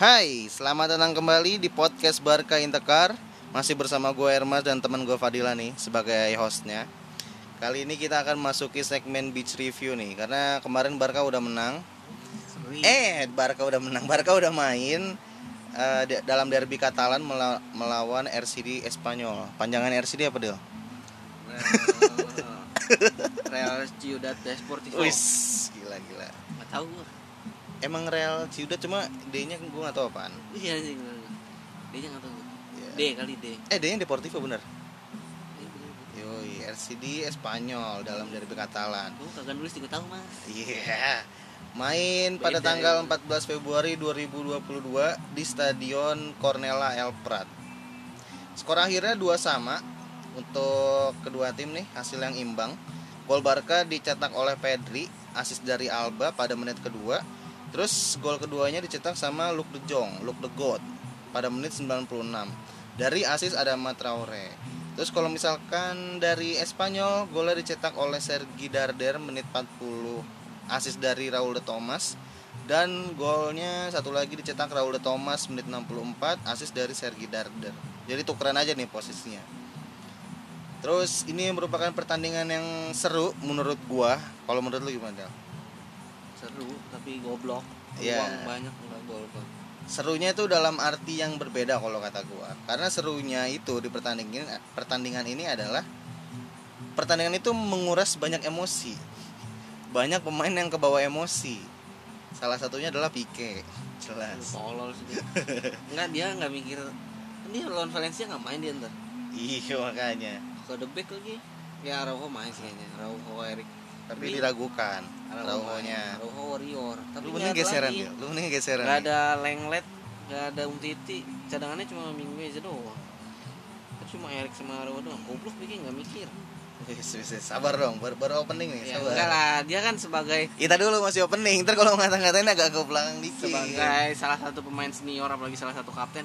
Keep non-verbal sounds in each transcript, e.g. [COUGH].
Hai, selamat datang kembali di podcast Barca Intekar Masih bersama gue Ermas dan teman gue Fadila nih sebagai hostnya. Kali ini kita akan masuki segmen beach review nih Karena kemarin Barca udah menang. Eh, Barca udah menang, Barca udah main uh, dalam derby Katalan mela melawan RCD Espanyol. Panjangan RCD apa Del? Real Ciudad Deportivo. Wis, gila gila. Gak tau gue Emang Real Ciudad cuma D-nya gue gak tau apaan Iya sih D nya gak tau Iya. D kali D Eh D-nya Deportivo bener? Yoi, RCD Espanyol dalam derby Katalan Gue kagak nulis juga tau mas Iya. Main pada Beda tanggal ya. 14 Februari 2022 di Stadion Cornella El Prat. Skor akhirnya dua sama untuk kedua tim nih, hasil yang imbang. Gol Barca dicetak oleh Pedri, asis dari Alba pada menit kedua. Terus gol keduanya dicetak sama Luke De Jong, Luke De God pada menit 96. Dari asis ada Traore. Terus kalau misalkan dari Espanyol, golnya dicetak oleh Sergi Darder menit 40 asis dari Raul de Thomas dan golnya satu lagi dicetak Raul de Thomas menit 64 asis dari Sergi Darder jadi tukeran aja nih posisinya terus ini merupakan pertandingan yang seru menurut gua kalau menurut lu gimana? Seru tapi goblok. Iya. Uang banyak enggak gol gol serunya itu dalam arti yang berbeda kalau kata gua. Karena serunya itu di pertandingan pertandingan ini adalah pertandingan itu menguras banyak emosi. Banyak pemain yang kebawa emosi. Salah satunya adalah Pique jelas. Tolol sih. Dia nggak mikir Ini lawan Valencia nggak main dia ntar. Iya makanya. Ke the back lagi. Ya Araujo main sih kayaknya. Araujo Erik tapi diragukan Araujo Rauhonya main. Araujo Warrior. Tapi lu mending geseran ya lu mending geseran Gak ada Lenglet Gak ada Umtiti. Cadangannya cuma minggu aja doang. Kan Cuma Erik sama Araujo doang. Goblok bikin nggak mikir. Wis, wis. sabar dong. Baru, baru opening nih. Ya sabar. enggak lah. Dia kan sebagai kita dulu masih opening. Ntar kalau ngata-ngatain agak ke belakang dikit. Sebagai salah satu pemain senior Apalagi salah satu kapten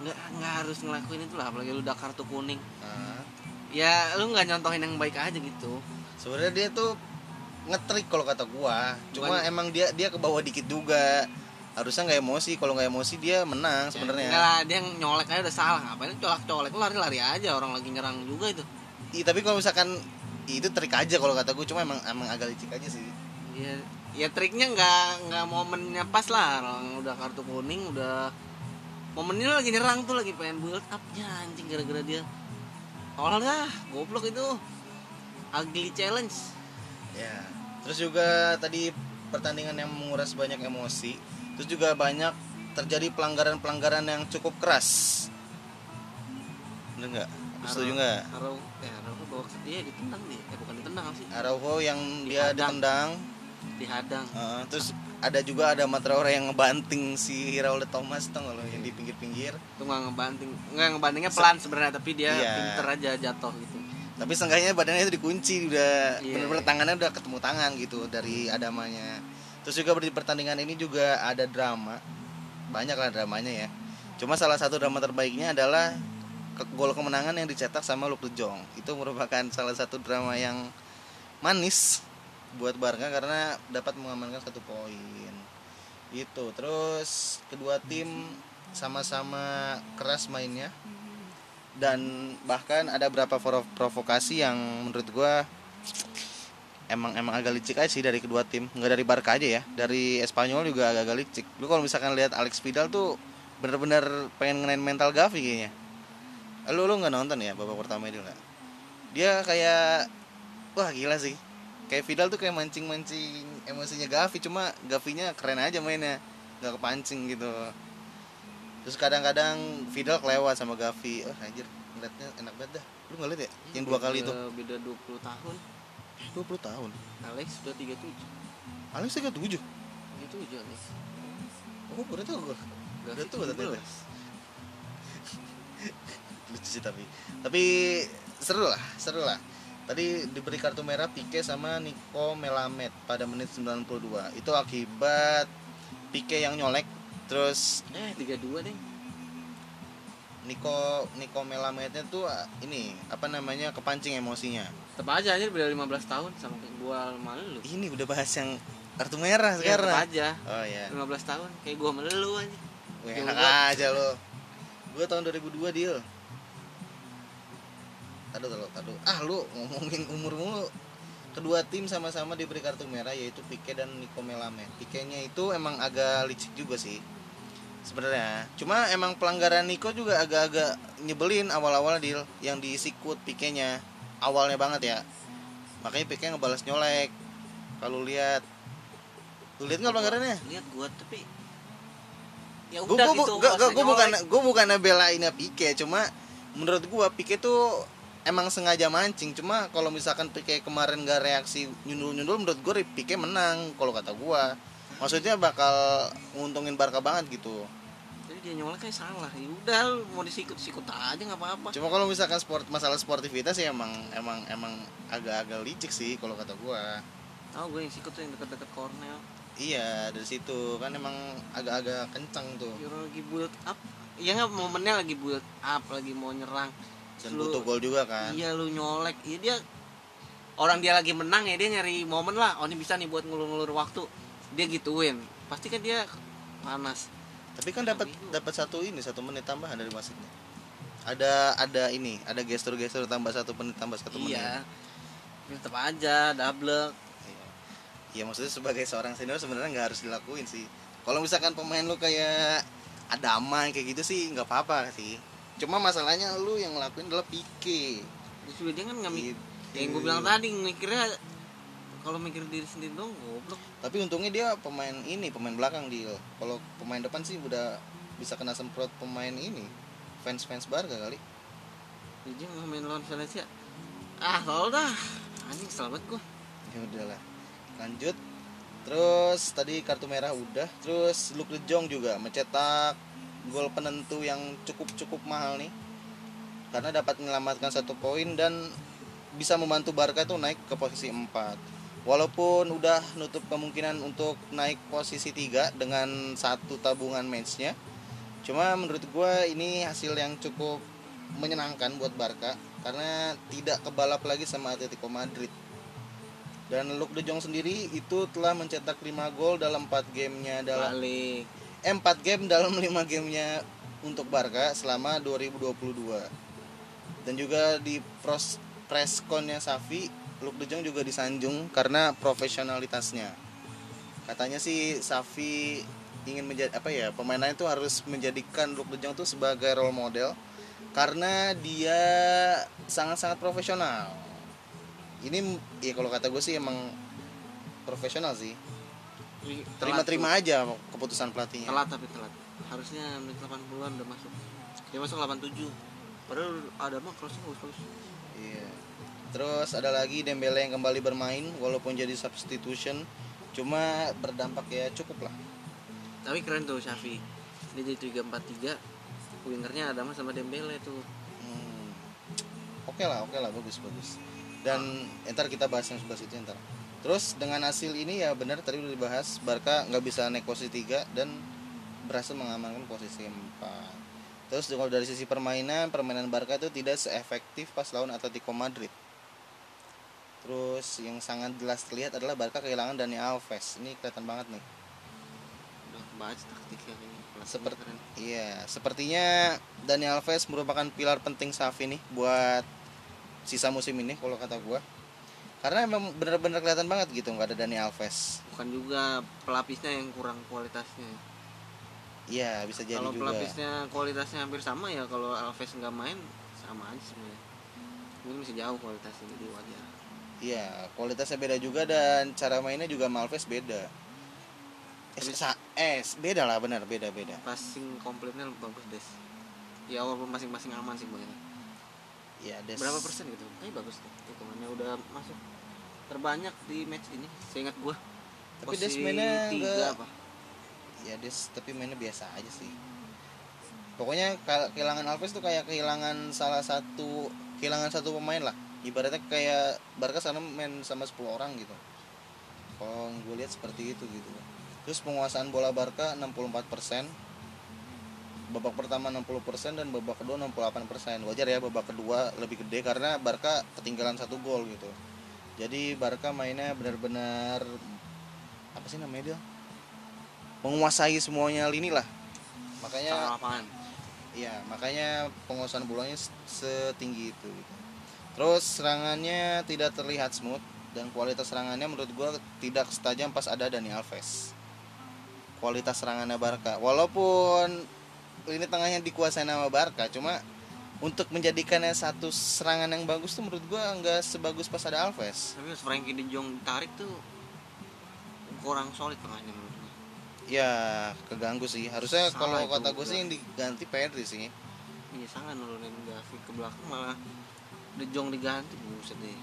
nggak nggak harus ngelakuin itu lah apalagi lu udah kartu kuning. Nah, ya lu nggak nyontohin yang baik aja gitu. Sebenarnya dia tuh ngetrik kalau kata gua. Cuma Bukan- emang dia dia ke bawah dikit juga. Harusnya nggak emosi. Kalau nggak emosi dia menang Enggak sebenarnya. lah dia yang nyolek aja udah salah. Ngapain colak colek lari lari aja. Orang lagi nyerang juga itu. Ih, tapi kalau misalkan itu trik aja kalau kata gua. Cuma emang emang agak licik aja sih. Ya ya triknya nggak nggak momennya pas lah. Orang udah kartu kuning udah momennya lagi nyerang tuh lagi pengen build up ya anjing gara-gara dia. Dah goblok itu. Ugly challenge ya. Terus juga tadi pertandingan yang menguras banyak emosi terus juga banyak terjadi pelanggaran-pelanggaran yang cukup keras. Bener nggak? Setuju nggak? Arau eh Arau bawa ke dia ditendang dia. Eh bukan ditendang sih. Araujo yang dia Dihadang. ditendang. Dihadang. Uh, terus ada juga ada Matraore yang ngebanting si Raul Thomas nggak lo yang di pinggir-pinggir? Itu nggak ngebanting nggak ngebantingnya pelan sebenarnya tapi dia Iya. pinter aja jatuh gitu tapi seenggaknya badannya itu dikunci udah Iya. bener-bener tangannya udah ketemu tangan gitu dari adamanya. Terus juga di pertandingan ini juga ada drama. Banyak lah dramanya ya. Cuma salah satu drama terbaiknya adalah ke- gol kemenangan yang dicetak sama Luke De Jong. Itu merupakan salah satu drama yang manis buat Barca karena dapat mengamankan satu poin. Itu terus kedua tim sama-sama keras mainnya dan bahkan ada beberapa provo- provokasi yang menurut gua emang emang agak licik aja sih dari kedua tim. Nggak dari Barca aja ya dari Espanyol juga agak-agak licik. Lu kalau misalkan lihat Alex Vidal tuh bener-bener pengen ngenain mental Gavi kayaknya. Lu lu nggak nonton ya babak pertama itu nggak? Dia kayak wah gila sih. Kayak Vidal tuh kayak mancing-mancing emosinya Gavi cuma Gavinya keren aja mainnya. Nggak kepancing gitu. Terus kadang-kadang Vidal kelewat sama Gavi. Oh anjir ngeliatnya enak banget dah. Lu nggak liat ya? Yang dua kali itu? beda 20 tahun. 20 tahun? Alex udah 37 Alex 37 37 Alex. Oh gue Gavi udah tua ternyata 17. [LAUGHS] lucu sih tapi. Tapi seru lah seru lah. Tadi diberi kartu merah Pique sama Nico Melamed pada menit 92 itu akibat Pique yang nyolek terus eh 32 deh Nico Nico Melamednya tuh ah, ini apa namanya kepancing emosinya tetap aja aja beda 15 tahun sama kayak gua sama lu ini udah bahas yang kartu merah ya, tetap sekarang aja oh ya 15 tahun kayak gua sama lu aja Wih, enak aja lo. Gue tahun 2002 deal. Tadu tadu tadu. Ah lu ngomongin umur mulu. Kedua tim sama-sama diberi kartu merah yaitu Pique dan Nico Melame. Pique-nya itu emang agak licik juga sih. Sebenarnya. Cuma emang pelanggaran Nico juga agak-agak nyebelin awal-awal deal yang di sikut Pique-nya. Awalnya banget ya. Makanya Pique ngebalas nyolek. Kalau lihat Lu lihat nggak pelanggarannya? lihat gua tapi ya udah gue gitu gue pas bukan nyolek. gue bukan belainnya Pique cuma menurut gue Pique tuh emang sengaja mancing cuma kalau misalkan Pique kemarin gak reaksi nyundul nyundul menurut gue Pique menang kalau kata gue maksudnya bakal nguntungin Barca banget gitu. Jadi dia nyolek kayak salah. Ya udah mau disikut sikut aja nggak apa-apa. Cuma kalau misalkan sport masalah sportivitas ya emang emang emang agak-agak licik sih kalau kata gue tahu gue yang sikut tuh yang deket-deket cornel iya dari situ. Kan emang agak-agak kencang tuh. Euro lagi build up. Iya nggak momennya lagi build up lagi mau nyerang. Dan Lu- butuh gol juga kan. Iya lu nyolek. Iya dia orang dia lagi menang ya dia nyari momen lah. Oh ini bisa nih buat ngulur-ngulur waktu dia gituin pasti kan dia panas Tapi kan dapat dapat satu ini satu menit tambahan dari wasitnya. Ada ada ini, ada gestur-gestur tambah satu menit tambah satu menit. iya tetap aja double Iya. Ya maksudnya sebagai seorang senior sebenarnya nggak harus dilakuin sih. Kalau misalkan pemain lu kayak Adama kayak gitu sih nggak apa-apa sih. Cuma masalahnya lu yang ngelakuin adalah justru dia kan nggak mikir Gitu. yang gue bilang tadi mikirnya kalau mikir diri sendiri dong goblok. Tapi untungnya dia pemain ini, pemain belakang dia. Kalau pemain depan sih udah bisa kena semprot pemain ini. Fans-fans Barca kali. dia mau main lawan Valencia? Ah tol dah. Anjing selamat gue ya udahlah lanjut. Terus tadi kartu merah udah. Terus Luke De Jong juga mencetak gol penentu yang cukup cukup mahal nih. Karena dapat menyelamatkan satu poin dan bisa membantu Barca tuh naik ke posisi 4 walaupun udah nutup kemungkinan untuk naik posisi 3 dengan satu tabungan matchnya cuma menurut gue ini hasil yang cukup menyenangkan buat Barca karena tidak kebalap lagi sama Atletico Madrid. Dan Luke De Jong sendiri itu telah mencetak 5 gol dalam 4 gamenya dalam balik. Eh, 4 game dalam 5 gamenya untuk Barca selama 2022 dan juga di pros pressconnya Safi Luke De Jong juga disanjung karena profesionalitasnya. Katanya sih Safi ingin menjadi apa ya pemainnya itu harus menjadikan Luke De Jong tuh sebagai role model karena dia sangat-sangat profesional. Ini ya kalau kata gue sih emang profesional sih. Terima-terima aja keputusan pelatihnya. Telat tapi telat. Harusnya menit 80-an udah masuk. Dia masuk 87 padahal ada mah crossing bagus bagus Iya. Terus ada lagi Dembele yang kembali bermain walaupun jadi substitution cuma berdampak ya cukup lah. tapi keren tuh Shafi dia jadi 343 wingernya ada mah sama Dembele tuh Hmm. Oke lah, oke lah, bagus bagus. Dan ntar kita bahas yang sebelah situ ntar. Terus dengan hasil ini ya benar tadi udah dibahas Barca nggak bisa naik posisi 3 dan berhasil mengamankan posisi 4. Terus kalau dari sisi permainan, permainan Barca itu tidak seefektif pas lawan Atletico Madrid. Terus yang sangat jelas terlihat adalah Barca kehilangan Dani Alves. Ini kelihatan banget nih. udah kebaca taktiknya Pelatihnya Seperti iya, sepertinya Dani Alves merupakan pilar penting Safi nih buat sisa musim ini kalau kata gua. Karena emang bener-bener kelihatan banget gitu nggak ada Dani Alves. bukan juga pelapisnya yang kurang kualitasnya Iya, bisa jadi kalau juga. pelapisnya kualitasnya hampir sama ya kalau Alves nggak main sama aja sebenarnya ini masih jauh kualitasnya jadi wajar Iya, kualitasnya beda juga dan cara mainnya juga sama Alves beda. Eh beda lah benar, beda-beda. passing komplitnya bagus des ya walaupun masing-masing aman sih boy Iya, Des. berapa persen gitu tapi bagus tuh hitungannya udah masuk terbanyak di match ini seingat gua Tapi Des mainnya tiga apa Ya Des, tapi mainnya biasa aja sih. Pokoknya kehilangan Alves tuh kayak kehilangan salah satu kehilangan satu pemain lah. Ibaratnya kayak Barca sana main sama 10 orang gitu. Kalau gue lihat seperti itu gitu. Terus penguasaan bola Barca 64%. Babak pertama 60% dan babak kedua 68%. Wajar ya babak kedua lebih gede karena Barca ketinggalan satu gol gitu. Jadi Barca mainnya benar-benar apa sih namanya dia? menguasai semuanya lini lah makanya Iya, makanya penguasaan bolanya setinggi itu. gitu. Terus serangannya tidak terlihat smooth dan kualitas serangannya menurut gua tidak setajam pas ada Dani Alves. Kualitas serangannya Barca, walaupun lini tengahnya dikuasai nama Barca, cuma untuk menjadikannya satu serangan yang bagus tuh menurut gua nggak sebagus pas ada Alves. tapi pas Frankie De Jong ditarik tuh kurang solid tengahnya menurut gue Ya keganggu sih. Harusnya kalau kata gue sih yang diganti Pedri sih. iya sangat nurunin Gavi ke belakang malah De Jong diganti buset deh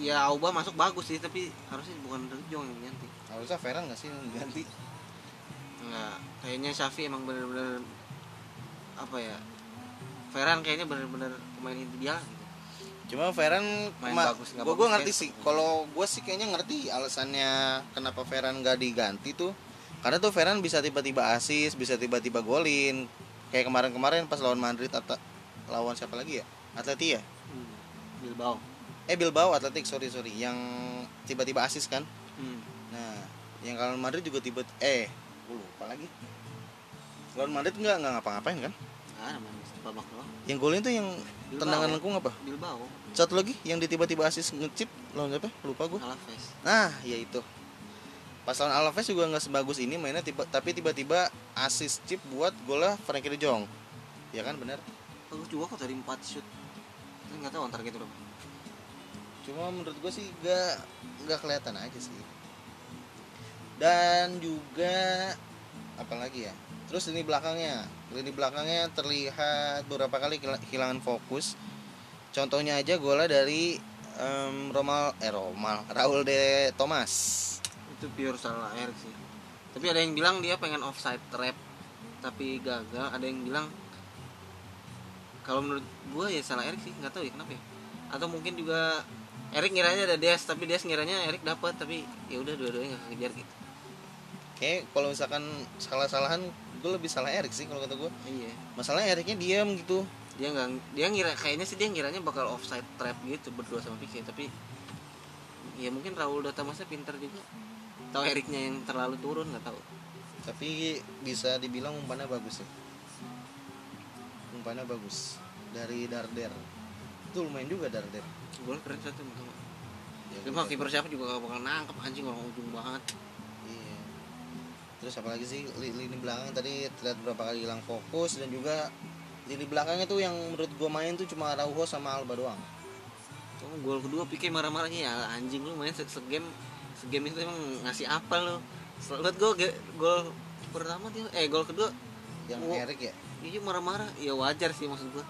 ya Auba masuk bagus sih tapi harusnya bukan De Jong yang diganti Harusnya Ferran nggak sih yang diganti? Enggak, kayaknya Xavi emang bener-bener apa ya Ferran kayaknya bener-bener pemain inti dia gitu Cuma Ferran Main ma- bagus, nggak gua, gua ngerti sih. Kalau gua sih kayaknya ngerti alasannya kenapa Ferran nggak diganti tuh. Karena tuh Ferran bisa tiba-tiba asis, bisa tiba-tiba golin. Kayak kemarin-kemarin pas lawan Madrid atau lawan siapa lagi ya? Atleti ya? hmm. Bilbao Eh Bilbao Atletik, sorry sorry. Yang tiba-tiba asis kan? hmm. Nah, yang kalau Madrid juga tiba eh lupa lagi. Lawan Madrid nggak nggak ngapa-ngapain kan? ah namanya babak doang Yang golin tuh yang Bilbao. tendangan lengkung apa? Bilbao Satu lagi yang tiba-tiba asis ngecip lawan siapa? Lupa gua. Alaves Nah, ya itu. Pas lawan Alaves juga nggak sebagus ini mainnya tiba, tapi tiba-tiba assist chip buat golnya Frankie De Jong. Ya kan benar. bagus juga kok dari 4 shoot nggak tahu antar gitu berapa Cuma menurut gue sih nggak nggak kelihatan aja sih. Dan juga apalagi ya. Terus lini belakangnya, lini belakangnya terlihat beberapa kali kehilangan fokus. Contohnya aja golnya dari em, Romal eh Romal [LAUGHS] Raul de Thomas. itu pure salah Erik sih tapi ada yang bilang dia pengen offside trap tapi gagal ada yang bilang kalau menurut gue ya salah Erik sih nggak tahu ya kenapa ya atau mungkin juga Erik ngiranya ada Des tapi Des ngiranya Erik dapat tapi ya udah dua-duanya nggak kejar gitu Kayak kalau misalkan salah-salahan gue lebih salah Erik sih kalau kata gue. iya Masalahnya Eriknya diam gitu. dia nggak dia ngira kayaknya sih dia ngiranya bakal offside trap gitu berdua sama Pique tapi ya mungkin Raul Datamasnya pinter juga tahu Eriknya yang terlalu turun nggak tahu Tapi bisa dibilang umpannya bagus ya. Umpannya bagus dari Darder. Itu lumayan juga Darder. gol keren satu teman Ya, Cuma kiper siapa juga gak bakal nangkep anjing orang ujung banget. Iya. Terus apalagi sih li- lini belakang tadi terlihat berapa kali hilang fokus dan juga lini belakangnya tuh yang menurut gue main tuh cuma Araujo sama Alba doang. Oh, gol kedua pikir marah-marahnya ya anjing lu main se segame segame itu emang ngasih apa lu? Selalu gue gol pertama dia eh gol kedua Yang. Erik ya. Dia marah-marah ya wajar sih maksud gue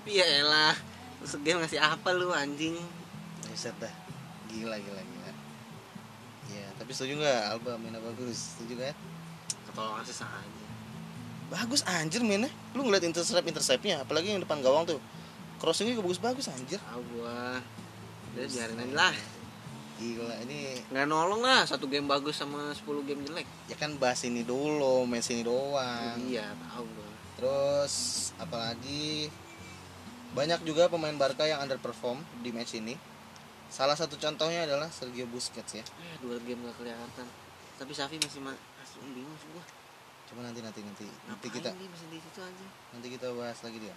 tapi ya elah segame ngasih apa lu anjing Buset dah. Gila gila gila. Iya, tapi setuju nggak Alba mainnya bagus? Setuju kan? ketolongan sih aja Bagus anjir mainnya. Lu ngeliat intercept interceptnya, apalagi yang depan gawang tuh. Crossingnya juga bagus-bagus anjir. tahu gua udah biarin aja lah Gila ini nggak nolong lah satu game bagus sama 10 game jelek ya kan bahas ini dulu, main sini doang. iya tahu gua Terus apalagi banyak juga pemain Barca yang underperform di match ini. Salah satu contohnya adalah Sergio Busquets ya. eh dua game gak kelihatan tapi Safi masih ma- masih bingung sih gua Coba nanti nanti nanti nanti Ngapain kita dia masih di situ aja nanti kita bahas lagi dia.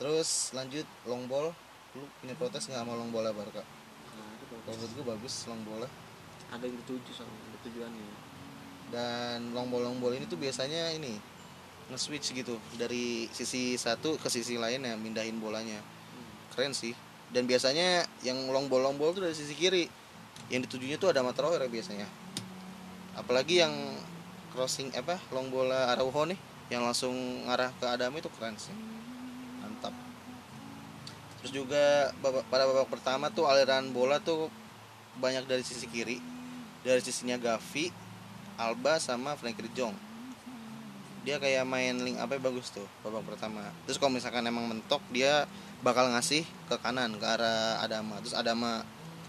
Terus lanjut long ball. Lu punya protes nggak sama long bola Barca? Nah, itu menurut gue bagus long bola. ada yang dituju soalnya ada tujuannya Dan long ball long ball ini tuh biasanya ini nge-switch gitu dari sisi satu ke sisi lain ya mindahin bolanya. Keren sih. Dan biasanya yang long ball long ball tuh dari sisi kiri. Yang ditujunya tuh ada Traore biasanya. Apalagi yang crossing apa long bola Araujo nih yang langsung ngarah ke Adami itu keren sih. Mantap. Terus juga pada babak pertama tuh aliran bola tuh banyak dari sisi kiri. Dari sisinya Gavi, Alba sama Frankie Jong. Dia kayak main link apa bagus tuh babak pertama. Terus kalau misalkan emang mentok dia bakal ngasih ke kanan ke arah Adama. Terus Adama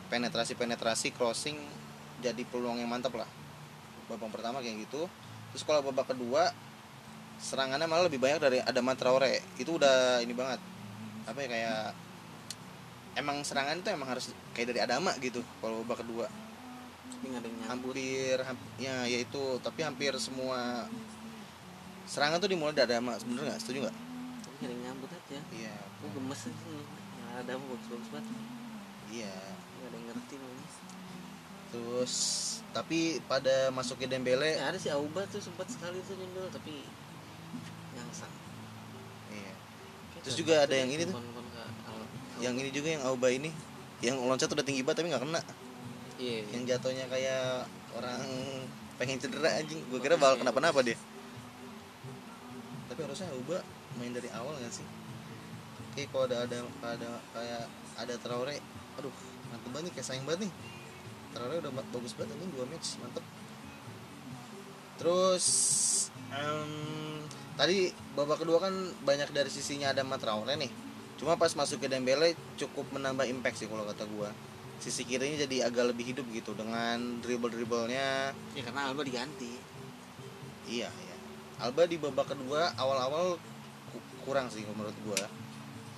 penetrasi-penetrasi crossing jadi peluang yang mantap lah. Babak pertama kayak gitu. Terus kalau babak kedua serangannya malah lebih banyak dari Adama Traore. Itu udah ini banget. Apa ya kayak emang serangan itu emang harus kayak dari Adama gitu kalau babak kedua hampir hamp- ya yaitu tapi hampir semua serangan tuh dimulai dari Adama bener nggak? Setuju nggak? Tapi nyari nyambut aja. Iya. Gue gemes nih yang ada mah bagus-bagus banget. Iya. Nggak ada yang ngerti namanya terus tapi pada masuknya Dembele ya, ada si Auba tuh sempat sekali tuh nyundul tapi nyangsang iya. Kayak Terus juga ada yang ini tuh. yang ini juga yang Auba ini. Yang loncat udah tinggi banget tapi nggak kena. Iya yang jatuhnya kayak orang pengen cedera anjing. Gue kira bakal kenapa-napa dia tapi harusnya Auba main dari awal nggak sih? Kayak kalau ada ada ada kayak ada Traore aduh mantep banget nih kayak sayang banget nih. Traore udah ba- bagus banget ini dua match mantep. Terus em, tadi babak kedua kan banyak dari sisinya ada Traore nih. Cuma pas masuk ke Dembele cukup menambah impact sih kalau kata gua. Sisi kirinya jadi agak lebih hidup gitu dengan dribble dribblenya ya karena Alba diganti. Iya iya Alba di babak kedua awal-awal ku- kurang sih menurut gua.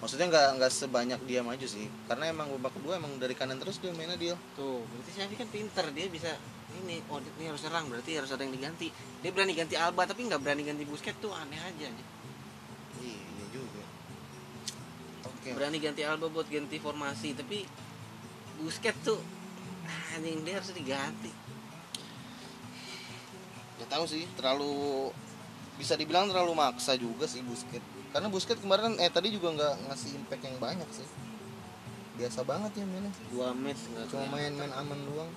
Maksudnya nggak nggak sebanyak dia maju sih. Karena emang babak kedua emang dari kanan terus dia mainnya dia tuh berarti Xavi kan pinter dia bisa ini oh ini harus serang berarti harus ada yang diganti. Dia berani ganti Alba tapi nggak berani ganti Busquets tuh aneh aja iya iya juga. Oke. Berani ganti Alba buat ganti formasi tapi Busquets tuh anjing dia harus diganti. Ya tahu sih terlalu bisa dibilang terlalu maksa juga sih Busquets. Karena Busquets kemarin eh tadi juga nggak ngasih impact yang banyak sih. Biasa banget ya mainnya. Dua match nggak cuma main-main aman doang.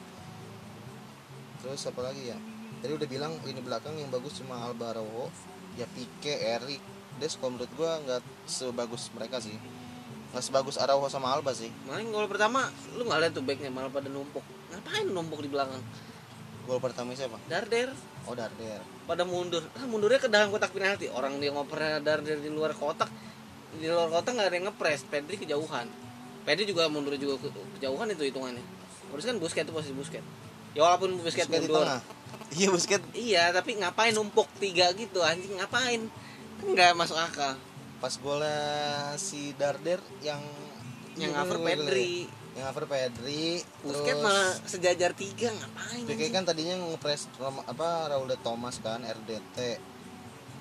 Terus apa lagi ya? Tadi udah bilang ini belakang yang bagus cuma Alba Araujo ya Pique Erik Des kalau menurut gua nggak sebagus mereka sih. Nggak sebagus Araujo sama Alba sih. Maling gol pertama lu nggak lihat tuh backnya malah pada numpuk. Ngapain numpuk di belakang? Gol pertama siapa? Darder oh Darder pada mundur. Ah, mundurnya ke dalam kotak penalti. Orang dia ngoper Darder di luar kotak. Di luar kotak nggak ada yang ngepres Pedri kejauhan. Pedri juga mundur juga ke, kejauhan itu hitungannya. Terus kan Busquets itu posisi Busquets. Ya walaupun Busquets di mundur. iya Busquets. Iya tapi ngapain numpuk tiga gitu anjing? Ngapain? Kan nggak masuk akal. Pas golnya si Darder yang yang cover Pedri yang cover Pedri Busquets terus malah sejajar tiga ngapain anjing? kan tadinya ngepres apa Raul de Thomas kan RDT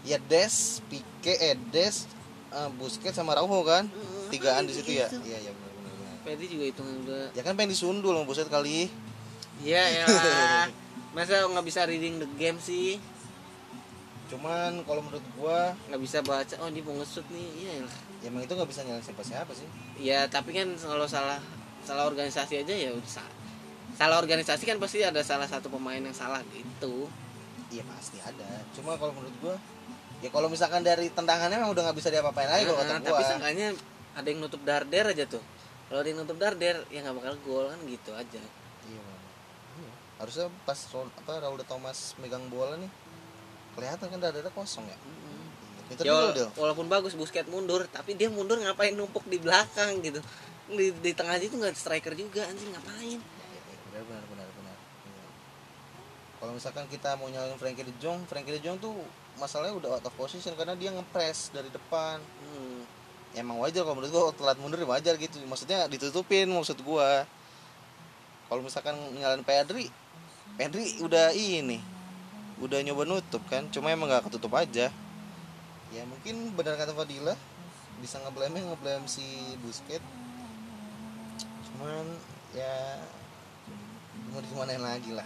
ya Des Pique eh Des eh, Busquets sama Rauho kan? Mm, tigaan di situ ya? gitu? iya iya benar benar benar. Pedri juga hitungan udah ya kan pengen disundul sama Busquets kali. Iya [LAUGHS] ya Masa nggak bisa reading the game sih? cuman kalau menurut gua Nggak bisa baca, oh dia mau nge-shoot nih. Iya ya emang itu nggak bisa nyalain siapa siapa sih. Ya tapi kan kalau salah salah organisasi aja ya udah sa- salah organisasi kan pasti ada salah satu pemain yang salah gitu. iya pasti ada cuma kalau menurut gua ya kalau misalkan dari tendangannya emang udah nggak bisa diapa-apain lagi kalau kata Nah, gua tapi seenggaknya ada yang nutup darder aja tuh. Kalau ada yang nutup darder ya nggak bakal gol kan gitu aja. iya. Iya. harusnya pas Raul, apa Raul de Thomas megang bola nih kelihatan kan dadarnya kosong ya. Pinter Ya, wala- walaupun bagus Busquets mundur, tapi dia mundur ngapain numpuk di belakang gitu. Di, di tengah itu nggak striker juga anjing ngapain? benar benar benar benar. Iya. kalau misalkan kita mau nyalain Frankie De Jong Frankie De Jong tuh masalahnya udah out of position karena dia ngepres dari depan. Hmm. Ya, emang wajar kalau menurut gua telat mundur ya wajar gitu. Maksudnya ditutupin maksud gua. Kalau misalkan nyalain Pedri Pedri udah ini udah nyoba nutup kan. Cuma emang nggak ketutup aja. Ya mungkin benar kata Fadila bisa ngeblame ngeblame si Busquets cuman ya mau dimanain lagi lah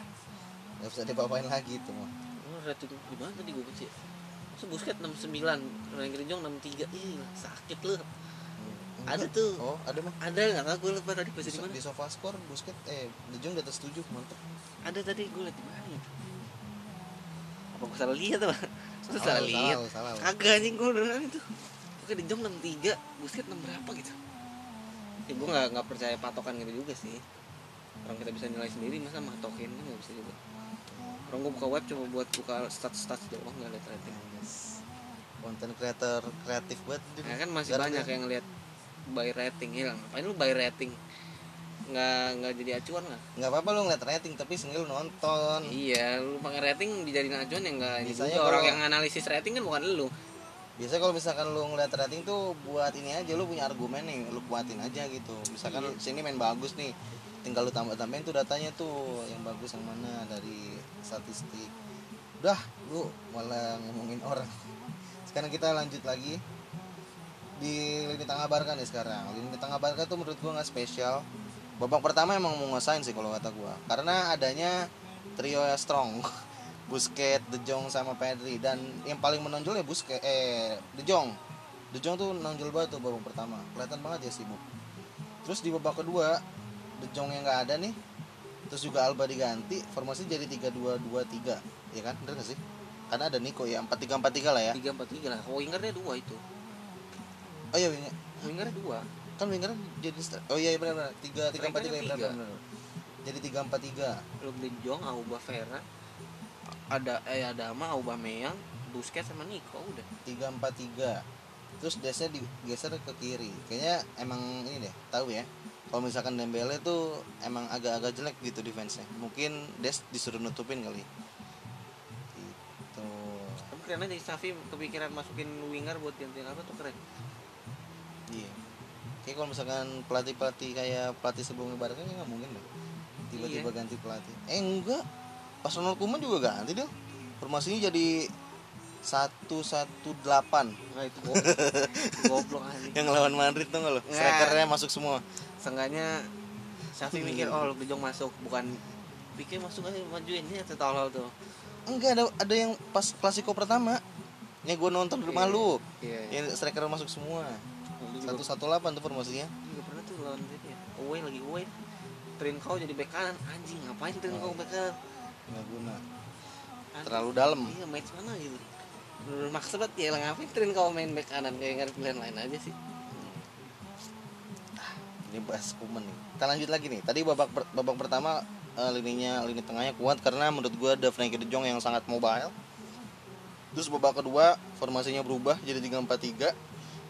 nggak bisa dipapain lagi itu mah Oh, rating gimana tadi gue baca? Masa Busquets 69, Frankie De Jong 63. Ih, sakit lu. Ada tuh. oh ada mah Ada nggak tahu gue lupa tadi di, baca di mana? di sofa score Busquets eh De Jong di atas 7 mantep Ada tadi gue liat di mana itu. Apa gue salah lihat apa? Masa salah lu, lihat? salah lu. Kagak anjing gue beneran itu. Oke De Jong 63, Busquets 6 berapa gitu. Ya gue nggak nggak percaya patokan gitu juga sih. Orang kita bisa nilai sendiri masa matokin kan nggak bisa juga. Orang gue buka web coba buat buka stats-stats doang nggak lihat rating. Konten creator kreatif banget. Ya kan masih banyak yang lihat by rating hilang. Ngapain lu by rating? Nggak nggak jadi acuan nggak? nggak apa-apa lu ngeliat rating tapi lu nonton Iya, lu pakai rating dijadiin acuan ya nggak ini juga. orang yang analisis rating kan bukan lu. Biasanya kalau misalkan lu ngeliat rating tuh buat ini aja lu punya argumen nih lu kuatin aja gitu. Misalkan Iya. sini main bagus nih tinggal lu tambah tambahin tuh datanya tuh yang bagus yang mana dari statistik. Udah lu malah ngomongin orang. [LAUGHS] Sekarang kita lanjut lagi di lini tengah Barca nih sekarang. Lini tengah Barca tuh menurut gua nggak spesial. Babak pertama emang mau nguasain sih kalau kata gua. Karena adanya trio yang strong [LAUGHS] Busquets, De Jong sama Pedri. Dan yang paling menonjol ya Busquets eh De Jong. De Jong tuh menonjol banget tuh babak pertama. Kelihatan banget ya sibuk. Terus di babak kedua De Jong yang nggak ada nih terus juga Alba diganti formasi jadi 3-2-2-3 ya kan? Bener gak sih? Karena ada Nico ya 4-3-4-3 lah ya. Tiga empat tiga lah. Wingernya dua itu. Oh iya winger. Wingernya dua. Kan winger jadi oh iya benar benar 3 3 4 3 ya Strikernya benar tiga. benar jadi 3 4 3 Luke De Jong Auba Vera ada eh ada ama Aubameyang Busquets sama Nico udah. 3 4 3 terus desnya digeser ke kiri. Kayaknya emang ini deh tahu ya. Kalau misalkan Dembele tuh emang agak-agak jelek gitu defense-nya. Mungkin Des disuruh nutupin kali. Gitu. Tapi keren aja Safi kepikiran masukin winger buat gantiin apa tuh keren. Iya. Kayak kalau misalkan pelatih pelatih kayak pelatih sebelumnya Barca kayaknya nggak mungkin deh tiba-tiba Iya. ganti pelatih. Eh enggak pas Ronald Koeman juga ganti deh formasinya jadi satu satu delapan. Nah itu go- goblok aja [LAUGHS] yang lawan Madrid tuh lo? Strikernya masuk semua. Seenggaknya Safi mikir oh Luke De Jong masuk. Bukan pikir masuk aja majuin ya tolol tuh. Enggak ada ada yang pas klasiko pertama ini gue nonton di rumah Iya. lu. iya yang striker masuk semua. Satu satu delapan tuh formasinya. Juga pernah tuh lawan ya away lagi away. Trincao jadi bek kanan. Anjing ngapain Trincao Oh. bek kanan nggak guna. Terlalu dalam. Iya match mana gitu? Bener maksud banget ya lah ngapain Trincao main bek kanan kayak nggak ada pilihan lain aja sih. Ini bahas kuman nih. Kita lanjut lagi nih. Tadi babak per- babak pertama eh, lininya lini tengahnya kuat karena menurut gua ada Frankie De Jong yang sangat mobile. Terus babak kedua formasinya berubah jadi 3-4-3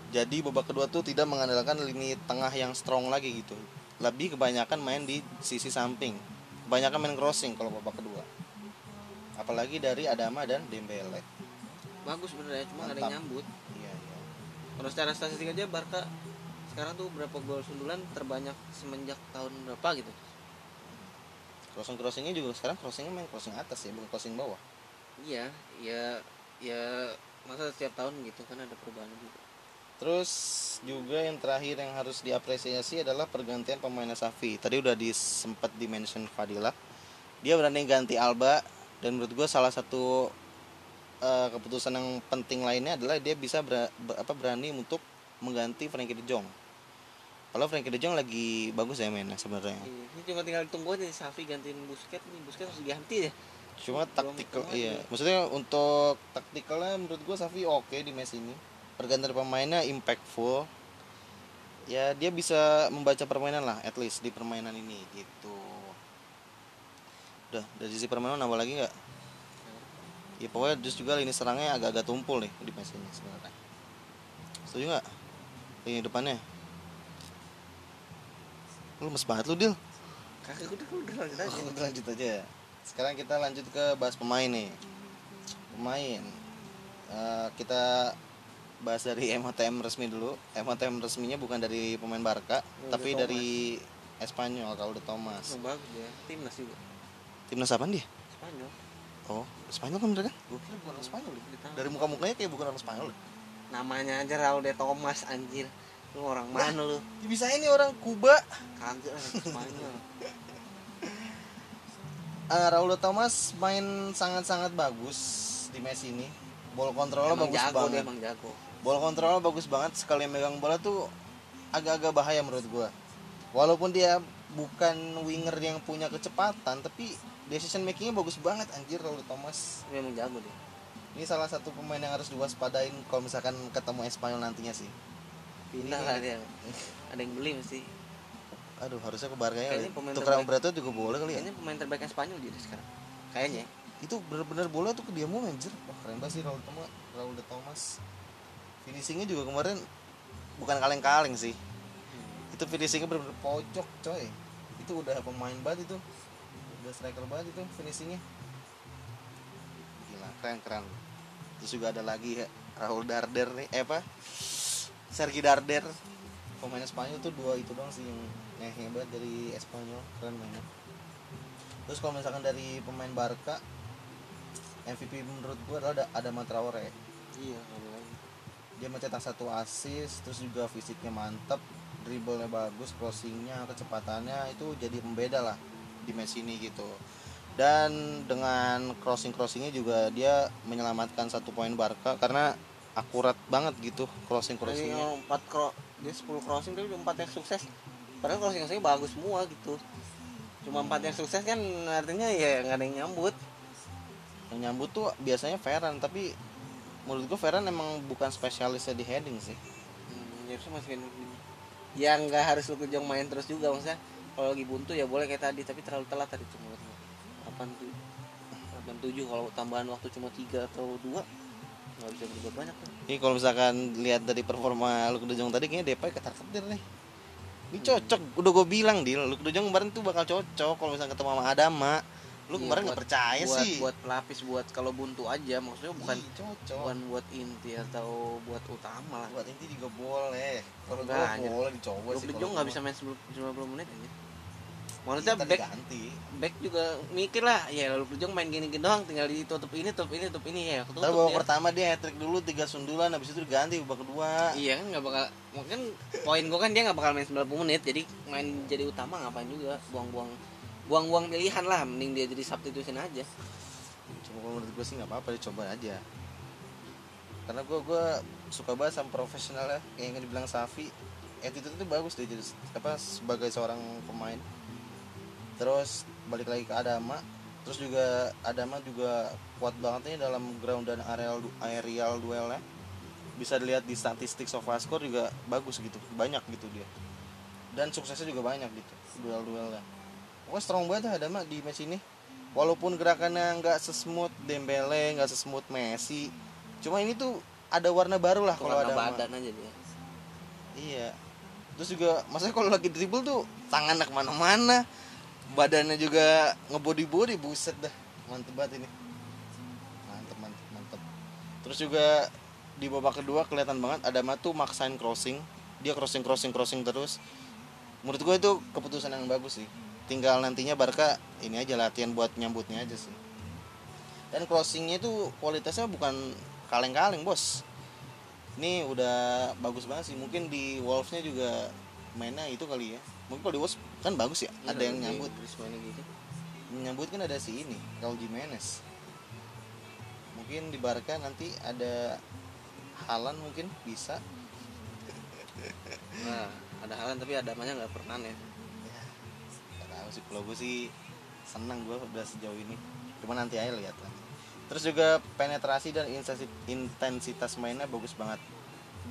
jadi babak kedua tuh tidak mengandalkan lini tengah yang strong lagi gitu. Lebih kebanyakan main di sisi samping kebanyakan main crossing kalau babak kedua. Apalagi dari Adama dan Dembele. Bagus bener ya cuma ada yang nyambut. Iya iya. Kalau secara statistik aja Barca sekarang tuh berapa gol sundulan terbanyak semenjak tahun berapa gitu? Crossing crossingnya juga sekarang crossingnya main crossing atas ya bukan crossing bawah. Iya ya ya masa setiap tahun gitu kan ada perubahan juga Terus juga yang terakhir yang harus diapresiasi adalah pergantian pemain Safi. Tadi udah disempet di mention Fadila. Dia berani ganti Alba dan menurut gue salah satu eh, keputusan yang penting lainnya adalah dia bisa ber- ber- apa berani untuk mengganti Frankie De Jong. Kalau Frankie De Jong lagi bagus ya mainnya sebenarnya. Iya, ini cuma tinggal ditunggu aja Safi gantiin Busquets nih Busquets harus diganti ya Cuma taktikal iya. Maksudnya untuk taktikalnya menurut gue Safi oke di match ini. Pergantian pemainnya impactful. Ya dia bisa membaca permainan lah at least di permainan ini gitu. Udah dari sisi permainan nambah lagi nggak? Ya pokoknya terus juga lini serangnya agak-agak tumpul nih di match ini sebenarnya. Setuju nggak? Lini depannya. Lu mes banget lu Dil. kakak udah udah lanjut aja Oh, [LAUGHS] lanjut aja. Sekarang kita lanjut ke bahas pemain nih. Pemain. Eh, kita bahas dari [LAUGHS] MHTM resmi dulu. MHTM resminya bukan dari pemain Barca, de tapi Thomas. dari Espanyol Raul de Thomas. oh, bagus ya timnas juga Timnas apa dia? Spanyol Oh, Spanyol kan bener kan? Gue kira bukan orang Spanyol. Dari muka-mukanya kayak bukan orang Spanyol. namanya aja Raul de Thomas anjir lu orang mana lu Ya, bisa ini orang Kuba. kagak Spanyol [LAUGHS] Eh, Raul de Thomas main sangat-sangat bagus di match ini. Ball kontrolnya bagus jago banget. dia emang jago Ball kontrolnya bagus banget sekali megang bola tuh agak-agak bahaya menurut gua. Walaupun dia bukan winger yang punya kecepatan, tapi decision makingnya bagus banget anjir Raul Thomas. dia emang jago dia Ini salah satu pemain yang harus diwaspadain kalau misalkan ketemu Espanyol nantinya sih. pindah Ini- lah dia ada yang beli mesti Aduh, harusnya ke Barca ya. Tukeran. Berarti juga boleh kali ya. kayaknya pemain terbaik Spanyol dia sekarang kayaknya Itu bener-bener bola tuh ke dia mau anjir. Wah, keren banget sih Raul Thomas. Raul de Thomas. Finishingnya juga kemarin bukan kaleng-kaleng sih. itu finishingnya bener-bener pojok coy. Itu udah pemain banget itu. Udah striker banget itu finishingnya. Gila keren keren. Terus juga ada lagi ya Raul Darder nih eh apa? Sergi Darder. Pemain Spanyol tuh dua itu doang sih yang hebat dari Espanyol keren mainnya terus kalau misalkan dari pemain Barca MVP menurut gue adalah ada iya ada lagi dia mencetak satu assist terus juga fisiknya mantap dribblenya bagus crossingnya kecepatannya itu jadi pembeda lah di match ini gitu. Dan dengan crossing crossingnya juga dia menyelamatkan satu poin Barca karena akurat banget gitu crossing crossingnya yang empat kro dia 10 crossing tapi empat yang sukses. Padahal crossing crossingnya bagus semua gitu. Cuma empat yang sukses kan artinya ya nggak ada yang nyambut. Yang nyambut tuh biasanya Ferran tapi menurut gue Ferran emang bukan spesialisnya di heading sih. Hmm, ya masukin ya nggak harus lu kejong main terus juga maksudnya kalau lagi buntu ya boleh kayak tadi tapi terlalu telat tadi tuh menurut gue. delapan tuh delapan tujuh kalau tambahan waktu cuma tiga atau dua nggak bisa berbuat banyak kan ini kalau misalkan lihat dari performa Luke De Jong tadi kayaknya Depay ketar ketir nih. Ini cocok udah gue bilang dia Luke De Jong kemarin tuh bakal cocok kalau misalnya ketemu sama Adama lu kemarin nggak percaya buat sih buat pelapis buat kalau buntu aja maksudnya bukan Ih, cocok bukan buat inti atau buat utama lah buat inti juga boleh kalau anjir. boleh dicoba sih kalau nggak gua. bisa main 90 menit aja Iya, maksudnya ntar back diganti. back juga mikir lah ya Luke De Jong main gini-gini doang tinggal ditutup ini tutup ini tutup ini ya tutup Ntar babak dia. pertama dia hat trick dulu tiga sundulan habis itu diganti babak kedua iya kan nggak bakal mungkin poin gua kan dia nggak bakal main 90 menit jadi main jadi utama ngapain juga buang-buang buang-buang pilihan lah mending dia jadi substitution aja. Cuma kalau menurut gue sih nggak apa-apa dicoba aja. Karena gue gue suka banget sama profesional ya yang dibilang Safi. Attitude itu bagus dia jadi apa sebagai seorang pemain. Terus balik lagi ke Adama. Terus juga Adama juga kuat banget nih dalam ground dan aerial aerial duelnya. Bisa dilihat di statistik SofaScore juga bagus gitu banyak gitu dia. Dan suksesnya juga banyak gitu duel-duelnya pokoknya strong banget ya Adama di match ini walaupun gerakannya nggak sesmooth Dembele nggak sesmooth Messi cuma ini tuh ada warna baru lah kalau Adama badan aja dia Iya. Terus juga maksudnya kalau lagi dribble tuh tangannya ke mana-mana, badannya juga ngebody body buset dah, mantep banget ini. Mantep mantep mantep. Terus juga di babak kedua kelihatan banget ada tuh maksain crossing, dia crossing crossing crossing terus. Menurut gue itu keputusan yang bagus sih. Tinggal nantinya Barca ini aja latihan buat nyambutnya aja sih. Dan crossingnya itu kualitasnya bukan kaleng-kaleng bos. Ini udah bagus banget sih. Mungkin di Wolves-nya juga mainnya itu kali ya. Mungkin kalau di Wolves kan bagus ya Iya, ada yang nyambut. Gitu. Nyambut kan ada si ini Raul Jimenez. Mungkin di Barca nanti ada Halan mungkin bisa. Nah ada halan tapi ada namanya nggak pernah ya tahu sih kalau gue sih senang gue udah sejauh ini. Cuma nanti aja lihat lah. Terus juga penetrasi dan intensi- intensitas mainnya bagus banget.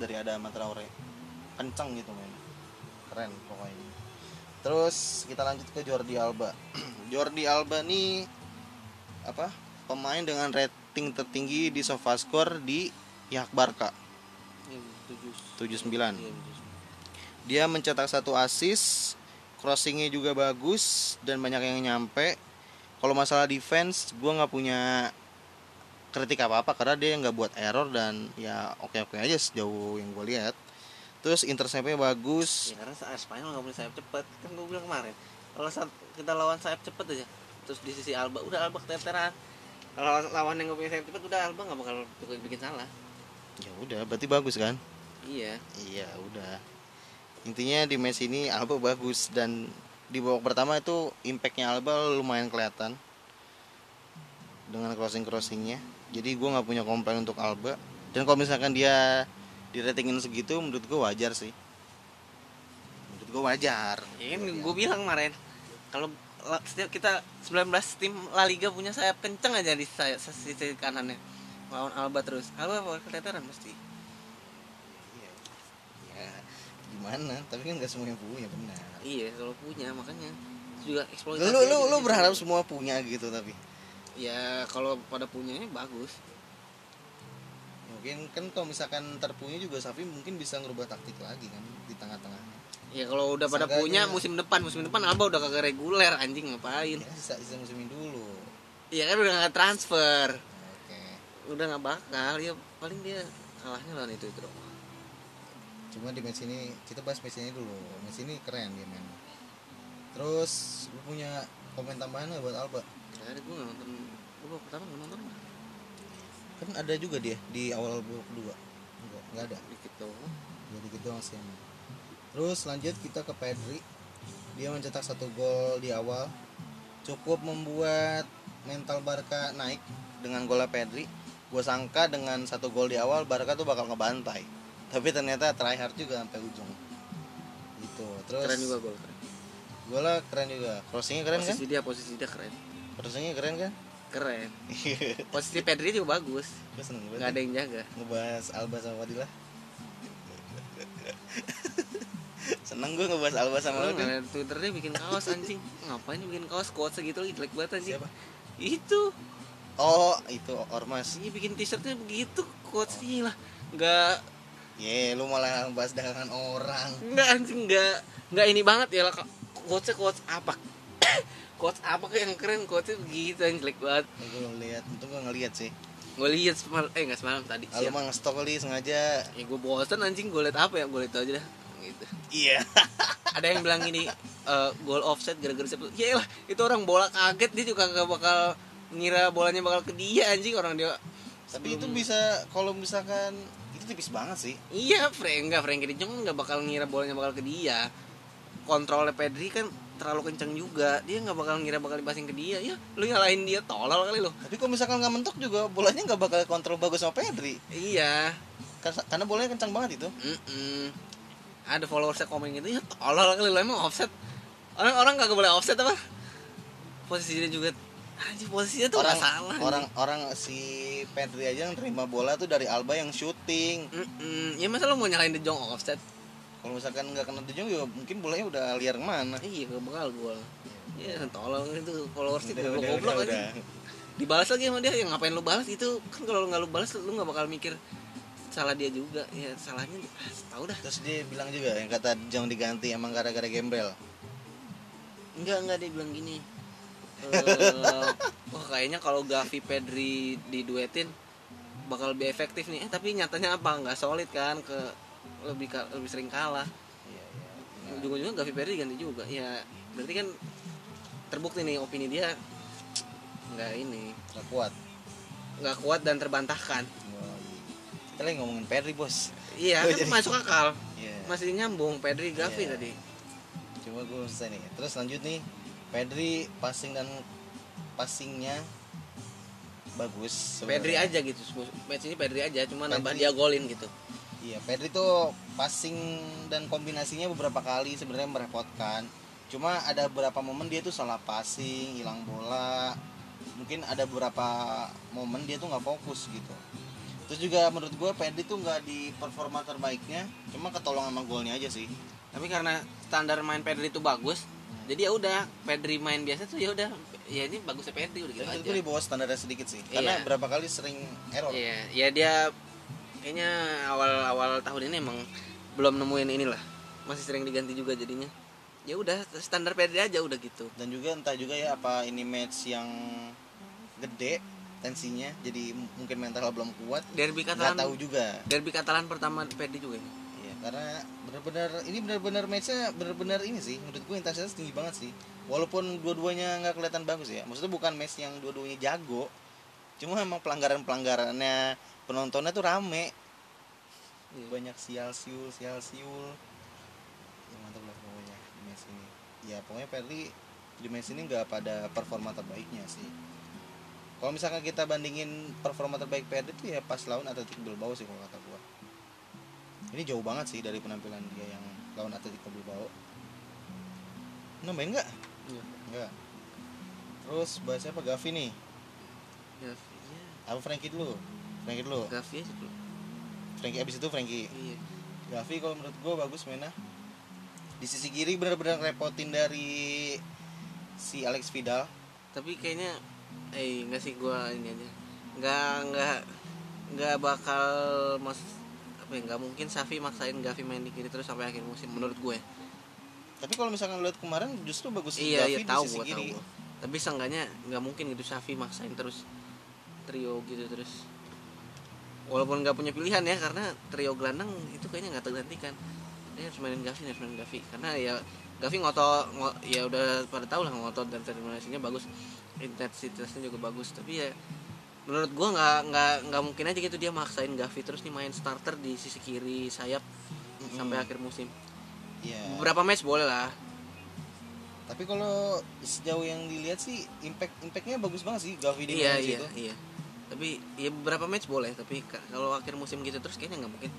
Dari Adama Traore. Kencang gitu mainnya. Keren pokoknya. Terus kita lanjut ke Jordi Alba. [CLEARS THROAT] Jordi Alba nih apa pemain dengan rating tertinggi di SofaScore di pihak Barca. Ini tujuh 79 iya, tujuh. dia mencetak satu assist crossingnya juga bagus dan banyak yang nyampe. Kalau masalah defense gue nggak punya kritik apa apa karena dia nggak buat error dan ya oke oke aja sejauh yang gue lihat. Terus interceptnya bagus. Ya karena saat Spanyol nggak boleh sayap cepet. Kan gue bilang kemarin kalau saat kita lawan sayap cepet aja. Terus di sisi Alba udah Alba keteteran. Kalau lawan yang nggak punya sayap cepet udah Alba nggak bakal bikin salah. Ya udah berarti bagus kan? Iya. Iya udah intinya di match ini Alba bagus dan di babak pertama itu impactnya Alba lumayan kelihatan dengan crossing crossingnya jadi gue nggak punya komplain untuk Alba. Dan kalau misalkan dia di ratingin segitu menurut gue wajar sih. Menurut gue wajar. Ya gue bilang kemarin kalau la- setiap kita 19 tim La Liga punya sayap kenceng aja di sisi kanannya lawan Alba terus. Alba bakal keteteran pasti Iya. ya gimana? Tapi kan nggak semua yang punya benar. Iya kalau punya makanya. Juga eksploitasi lu lu lu gitu. berharap semua punya gitu tapi? Ya kalau pada punyanya bagus. Mungkin kan kalau misalkan terpunya juga Safi mungkin bisa ngerubah taktik lagi kan di tengah-tengahnya Ya kalau udah pada Seenggaknya- punya musim depan, musim depan Alba udah kagak reguler anjing ngapain? ya bisa bisa musim ini dulu. Iya kan udah nggak transfer, oke. Udah nggak bakal ya paling dia kalahnya lawan itu itu doang. Cuma di match ini kita bahas match ini dulu. Match ini keren dia main. Terus lu punya komen tambahan nggak buat Alba? Tadi gue nggak nonton, gue pertama nggak nonton. kan ada juga dia di awal babak kedua. Enggak enggak ada. Dikit doang. Jadi gitu doang sih emang. terus lanjut kita ke Pedri. Dia mencetak satu gol di awal. Cukup membuat mental Barca naik dengan golnya Pedri. Gue sangka dengan satu gol di awal Barca tuh bakal ngebantai tapi ternyata try hard juga sampai ujung. Gitu. Terus keren juga gol keren. Golnya keren juga. Crossingnya keren kan? posisi dia posisi dia keren. Crossingnya keren kan? Keren. [LAUGHS] Posisi Pedri juga bagus. Gue seneng nggak ada yang jaga. Ngebahas Alba sama Fadila seneng gue ngebahas Alba sama Fadila Twitter dia bikin kaos anjing. Ngapain bikin kaos? Quotes segitu lagi jelek banget anjing. Siapa? Itu. Oh itu Ormas. Iya bikin t-shirtnya begitu quotes lah. Nggak Ye, lu malah bahas dagangan orang. nggak anjing nggak nggak ini banget ya lah quotesnya quotes apa [LAUGHS] quotes apa yang keren quotesnya begitu yang jelek banget. Gue ngeliat, untung gue ngeliat sih. gue lihat semalam eh nggak semalam tadi Kalau siang. mah ngestok kali sengaja. ya gue bosan anjing gue liat apa ya? Gue liat aja dah gitu. Iya. [LAUGHS] ada yang bilang ini eh, goal offset gara-gara siapa? Ya lah itu orang bola kaget dia juga gak bakal ngira bolanya bakal ke dia anjing orang dia. Tapi itu bisa kalau misalkan itu tipis banget sih. Iya, Frank enggak Frank de Jong kan nggak bakal ngira bolanya bakal ke dia. Kontrolnya Pedri kan terlalu kencang juga. Dia nggak bakal ngira bakal dipasin ke dia. Ya, lu nyalahin dia tolol kali lu. Tapi kalau misalkan nggak mentok juga bolanya nggak bakal kontrol bagus sama Pedri. Iya. Karena, karena bolanya kencang banget itu. Mm-mm. Ada followersnya komen gitu ya tolol kali lu emang offset. Orang orang nggak boleh offset apa? Posisinya juga anjir posisinya tuh orang salah. orang orang si Pedri aja yang terima bola tuh dari Alba yang shooting. Mm-mm. Ya masa lu mau nyalahin De Jong offset? Kalau misalkan nggak kena De Jong juga mungkin bolanya udah liar ke mana. Iya, gak bakal gol. Iya, tolol itu followers itu Udah, goblok aja. dibalas lagi sama dia yang ngapain lu balas itu kan kalau lu nggak lu balas lu nggak bakal mikir salah dia juga ya salahnya ah, tahu dah Terus dia bilang juga yang kata Jong diganti emang gara-gara gembel. enggak enggak dia bilang gini eh wah kayaknya kalau Gavi Pedri diduetin bakal lebih efektif nih eh tapi nyatanya apa nggak solid kan ke lebih lebih sering kalah Iya, iya. ujung-ujungnya Gavi Pedri ganti juga ya berarti kan terbukti nih opini dia nggak ini Nggak kuat. nggak kuat dan terbantahkan Wah, Kita lagi ngomongin Pedri bos. iya [LAUGHS] Oh, kan jadi- masuk akal Iya. masih nyambung Pedri Gavi Iya. tadi Cuma gue selesai nih. Terus lanjut nih. Pedri passing dan passingnya bagus. Pedri sebenarnya. aja gitu match ini Pedri aja cuma nambah Pedri. dia golin gitu Iya, Pedri tuh passing dan kombinasinya beberapa kali sebenarnya merepotkan. Cuma ada beberapa momen dia tuh salah passing, hilang bola. Mungkin ada beberapa momen dia tuh nggak fokus gitu. Terus juga menurut gue Pedri tuh nggak di performa terbaiknya, cuma ketolong sama golnya aja sih. tapi karena standar main Pedri itu bagus jadi ya udah Pedri main biasa tuh ya udah ya ini bagusnya Pedri udah gitu Dan aja itu di bawah standarnya sedikit sih, karena Iya. berapa kali sering error. iya ya dia kayaknya awal-awal tahun ini emang belum nemuin inilah masih sering diganti juga jadinya ya udah standar Pedri aja udah gitu Dan juga entah juga ya apa ini match yang gede tensinya, jadi mungkin mental belum kuat. derby Nggak Katalan tahu juga. derby Katalan pertama Pedri juga ini. Iya, karena benar-benar ini benar-benar matchnya benar-benar ini sih menurut gue intensitas tinggi banget sih. Walaupun dua-duanya nggak kelihatan bagus ya. Maksudnya bukan match yang dua-duanya jago. Cuma emang pelanggaran-pelanggarannya penontonnya tuh rame. Iya. Banyak sial siul, sial siul. Ya mantap lah pokoknya di match ini. Ya pokoknya Perli di match ini nggak pada performa terbaiknya sih. Kalau misalkan kita bandingin performa terbaik Perli itu ya pas lawan Atletico Bilbao sih kalau kata gua ini jauh banget sih dari penampilan dia yang lawan Atletico Bilbao. Nambahin nggak? Iya. nggak. Terus bahas apa Gavi nih. Gavi ya apa Frankie dulu? Frankie dulu. Gavi aja bro Frankie abis itu Frankie. Iya. Gavi kalau menurut gua bagus mainnya. Di sisi kiri benar-benar repotin dari si Alex Vidal. Tapi kayaknya eh enggak sih gua ini aja. Nggak nggak nggak bakal mas apa ya nggak mungkin Safi maksain Gavi main di kiri terus sampai akhir musim menurut gue. Tapi kalau misalkan lihat kemarin justru bagus iya Gavi iya di tahu sisi gua tahu kiri. gua. Tapi seenggaknya nggak mungkin gitu Safi maksain terus trio gitu terus. Walaupun nggak punya pilihan ya karena trio gelandang itu kayaknya nggak tergantikan. Dia harus mainin Gavi harus mainin Gavi. Karena ya Gavi ngotot ngo- ya udah pada tahu lah ngotot dan terminasinya bagus. Intensitasnya juga bagus. Tapi ya menurut gua nggak nggak nggak mungkin aja gitu dia maksain Gavi terus nih main starter di sisi kiri sayap sampai akhir musim Iya. beberapa match boleh lah Tapi kalau sejauh yang dilihat sih impact impactnya bagus banget sih Gavi di iya iya itu. iya tapi ya beberapa match boleh tapi ka- kalau akhir musim gitu terus kayaknya nggak mungkin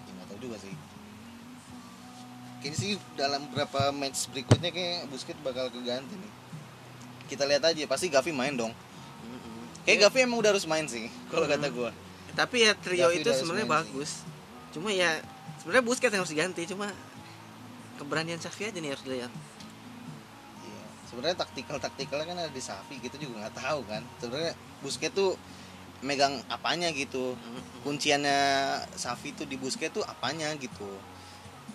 Ya, nggak tahu juga sih. Kayaknya sih dalam beberapa match berikutnya kayak Busquets bakal keganti nih. Kita lihat aja pasti Gavi main dong. Kayak Ya, Gavi emang udah harus main sih kalau Hmm. kata gua. tapi ya trio Gavi itu sebenarnya main sih. bagus cuma ya sebenarnya Busquets yang harus diganti cuma keberanian Xavi aja nih harus dilihat Iya. Sebenarnya taktikal taktikalnya kan ada di Safi gitu juga nggak tahu kan. Sebenarnya Busquets tuh megang apanya gitu. Mm-mm. Kunciannya Safi tuh di Busquets tuh apanya gitu.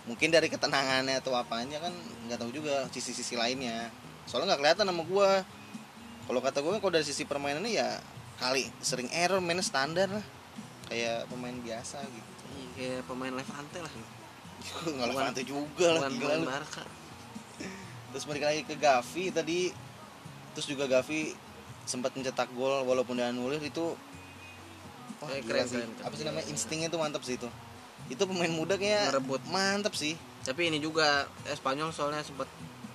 Mungkin dari ketenangannya atau apanya kan nggak tahu juga sisi-sisi lainnya. Soalnya nggak kelihatan sama gua. Kalau kata gua kalau dari sisi permainannya ya kali sering error mainnya standar lah. Kayak pemain biasa gitu. Iya, kayak pemain Levante lah [LAUGHS] Nggak Levante juga lah gila lu. Terus balik lagi ke Gavi tadi terus juga Gavi sempat mencetak gol walaupun dia nulis itu wah, Eh, gila keren, sih. keren, keren. Apa sih namanya? Instingnya tuh mantap sih itu. Itu pemain muda kayak Ngerebut. mantap sih. tapi ini juga eh, Spanyol soalnya sempat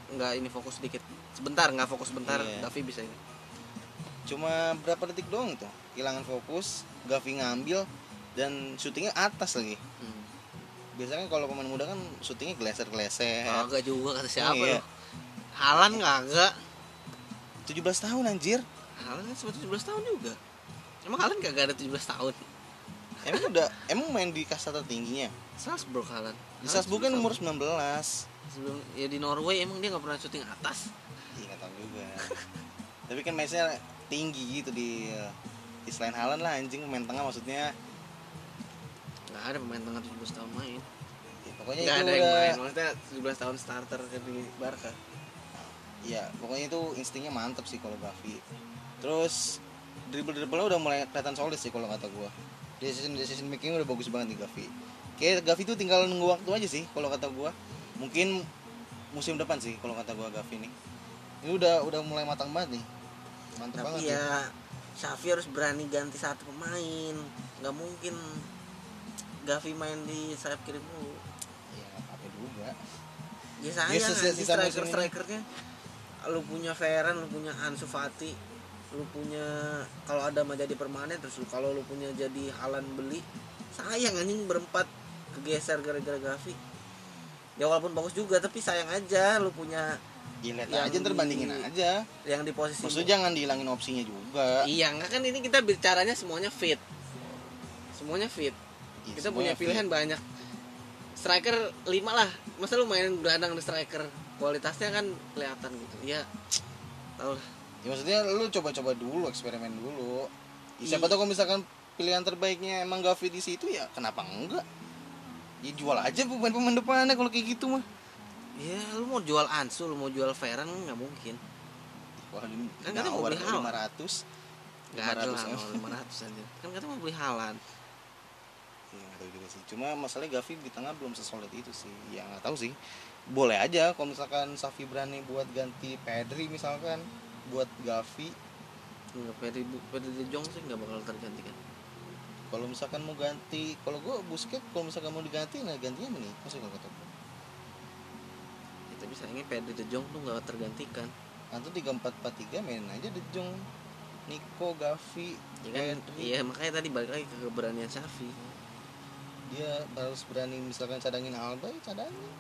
nggak ini fokus sedikit sebentar nggak fokus sebentar Iya. Gavi bisa ini Cuma berapa detik doang tuh kehilangan fokus, Gavi ngambil dan syutingnya atas lagi. hmm. Biasanya kalau pemain muda kan syutingnya geleser-geleser. kagak juga kata siapa iya. loh Halan kagak 17 tahun anjir. Halan kan cuma 17 tahun juga emang Halan kagak ada 17 tahun Emang udah emang main di kasta tertingginya. Salzburg Halan Di Salzburg kan umur 19. sebelum ya di Norway emang dia nggak pernah syuting atas nggak juga. Tapi kan matchnya tinggi gitu di di selain Haaland lah anjing pemain tengah maksudnya. nggak ada pemain tengah 17 tahun main Ya, pokoknya nggak itu ada yang udah, main maksudnya 17 tahun starter di Barca ya pokoknya itu instingnya mantep sih kalau Gavi. Terus dribble dribble udah mulai kelihatan solid sih kalau kata gua. Decision decision making udah bagus banget nih Gavi. Kayak Gavi tuh tinggal nunggu waktu aja sih kalau kata gua. Mungkin musim depan sih kalau kata gua Gavi nih. Ini udah udah mulai matang banget nih. Mantap banget. tapi nih. ya Xavi harus berani ganti satu pemain nggak mungkin Gavi main di sayap kiri mulu Ya nggak apa-apa juga. ya sayang Ya, anjing sisa musim striker strikernya lu punya Ferran lu punya Ansu Fati lu punya kalau ada mah jadi permanen terus lu kalau lu punya jadi Halan beli sayang anjing berempat kegeser gara-gara Gavi ya walaupun bagus juga tapi sayang aja lu punya Ya lihat Yang aja ntar di- bandingin aja. yang di posisi Maksudnya jangan dihilangin opsinya juga. iya nggak kan ini kita bicaranya semuanya fit semuanya fit Ya, kita semuanya punya pilihan fit. banyak striker lima lah masa lu mainin gelandang di striker kualitasnya kan kelihatan gitu ya tau lah Ya, maksudnya lu coba-coba dulu, eksperimen dulu. Ya, siapa Iya. tahu kalau misalkan pilihan terbaiknya emang Gavi di situ ya kenapa enggak? Ya jual aja pemain-pemain depannya kalau kayak gitu mah. Ya lu mau jual Ansu lu mau jual Ferran nggak mungkin Wah, ini Kan katanya mau beli Haaland. 500. nggak ada 500 lah ya. mau 500 aja kan kata mau beli Halan Ya, nggak tahu juga sih. Cuma masalahnya Gavi di tengah belum sesolid itu sih. Ya nggak tahu sih. Boleh aja kalau misalkan Safi berani buat ganti Pedri misalkan buat Gavi. nggak Pedri Pedri De Jong sih nggak bakal tergantikan Kalau misalkan mau ganti, kalau gua Busquets kalau misalkan mau diganti, nah gantinya mana nih? Masih gua. ya, tapi sayangnya Pedri De Jong tuh nggak tergantikan Nanti 3443 main aja De Jong, Nico, Gavi, ya kan Pedri. iya makanya tadi balik lagi ke keberanian Xavi Dia harus berani misalkan cadangin Alba, ya cadangin.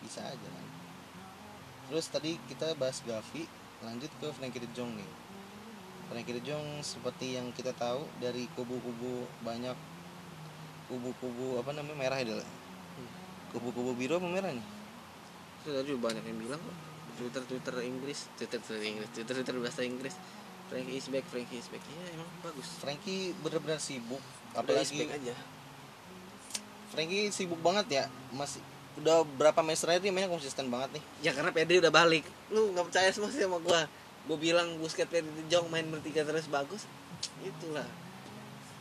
Bisa aja kan. Terus tadi kita bahas Gavi, lanjut ke Frankie De Jong nih. Frankie De Jong seperti yang kita tahu dari kubu-kubu banyak kubu-kubu apa namanya merah ya Del? Kubu-kubu biru apa merah nih? Itu tadi banyak yang bilang kok Twitter Twitter Inggris Twitter Twitter Inggris Twitter Twitter bahasa Inggris. Frankie is back Frankie is back. Iya emang bagus. Frankie benar-benar sibuk, apalagi back aja. Frankie sibuk banget ya, masih udah berapa match terakhir dia mainnya konsisten banget nih. ya karena Pedri udah balik. Lu nggak percaya semua sih sama gua. Gua bilang Busquets Pedri De Jong main bertiga terus bagus itulah.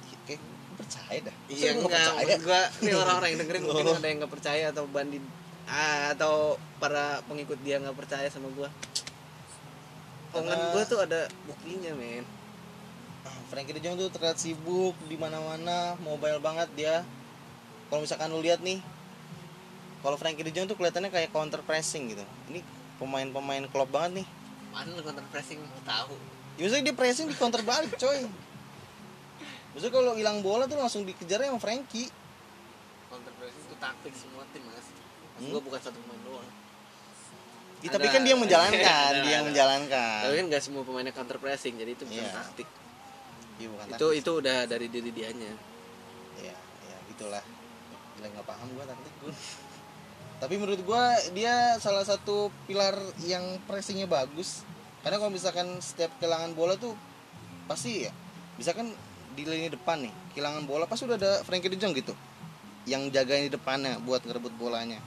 Ya, Kayak percaya dah. Iya nggak enggak percaya? gua ini orang-orang yang dengerin mungkin [LAUGHS] ada yang nggak percaya atau bandit atau para pengikut dia nggak percaya sama gua omongan gua tuh ada buktinya men Frankie De Jong tuh terlihat sibuk di mana-mana, mobile banget dia. Kalau misalkan lu lihat nih, kalau Frankie De Jong tuh kelihatannya kayak counter pressing gitu. Ini pemain-pemain klub banget nih. mana lu counter pressing tahu Ya, dia pressing di counter balik, coy. Maksudnya kalau hilang bola tuh langsung dikejarnya sama Frankie. counter pressing itu taktik semua tim Mas Hmm? gua bukan satu pemain doang Ya, tapi kan dia yang menjalankan, Ada, [LAUGHS] dia yang ada. menjalankan. tapi kan nggak semua pemainnya counter pressing jadi itu bukan Iya. taktik Iya, bukan itu taktik. itu udah dari diri dianya ya ya gitulah gila nggak paham gua taktik gua tapi menurut gua dia salah satu pilar yang pressingnya bagus karena kalau misalkan setiap kehilangan bola tuh pasti ya misalkan di lini depan nih kehilangan bola pasti udah ada Frankie De Jong gitu yang jagain di depannya buat ngerebut bolanya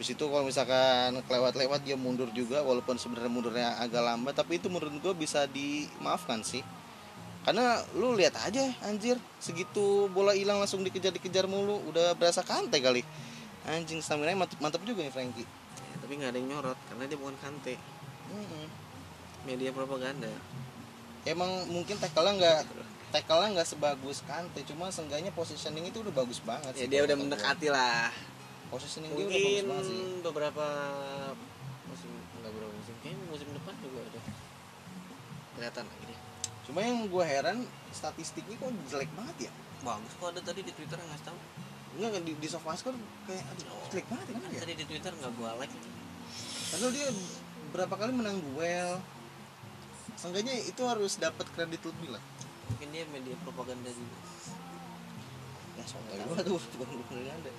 Terus itu kalau misalkan kelewat-lewat dia mundur juga walaupun sebenarnya mundurnya agak lambat tapi itu menurut gua bisa dimaafkan sih. Karena lu lihat aja anjir segitu bola hilang langsung dikejar-dikejar mulu udah berasa kante kali. Anjing stamina mantep, mantep juga nih Frankie. Ya, tapi nggak ada yang nyorot karena dia bukan kante Mm-mm. media propaganda. Emang mungkin tackle-nya nggak tackle-nya nggak sebagus kante cuma seenggaknya positioning itu udah bagus banget ya sih dia udah mendekati lah positioning dia udah bagus mungkin banget sih. beberapa musim nggak beberapa musim kayaknya musim depan juga udah kelihatan lagi deh. Cuma yang gua heran statistiknya kok jelek banget ya? Bagus kok ada tadi di twitter yang ngasih tahu Enggak di, di Sofascore kayak aduh jelek banget kan ya tadi di twitter nggak gua like? Padahal dia berapa kali menang duel. Seenggaknya itu harus dapat kredit lebih lah. Mungkin dia media propaganda juga Ya tuh bukan bukan ada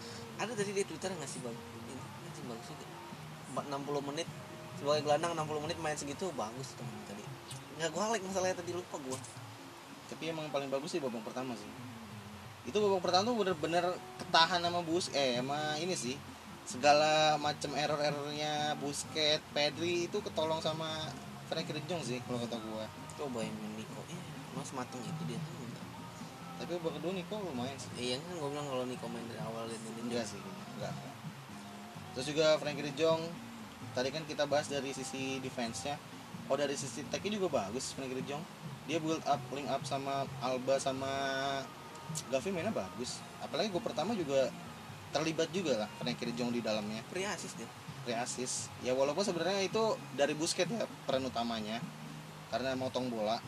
ada tadi di twitter yang ngasih bang? Ini bagus juga Empat- 60 menit sebagai gelandang 60 menit main segitu bagus teman tadi. Nggak gua like masalahnya tadi lupa gua. Tapi emang paling bagus sih babak pertama sih. Itu babak pertama tuh bener-bener ketahan sama Bus Eh sama ini sih. Segala macam error-errornya Busket, Pedri itu ketolong sama Frankie De Jong sih kalau kata gua. Coba yang Niko ya mas mateng itu dia enggak Tapi kedua Niko lumayan sih iya kan gua bilang kalau Niko main dari awal dan ini Enggak sih, enggak. Terus juga Frankie De Jong tadi kan kita bahas dari sisi defense-nya. Oh dari sisi attack-nya juga bagus Frankie De Jong. Dia build up, link up sama Alba sama Gavi mainnya bagus. Apalagi gue pertama juga terlibat juga lah Frankie De Jong di dalamnya. free assist dia Free assist. Ya walaupun sebenarnya itu dari Busquets ya peran utamanya. Karena motong bola.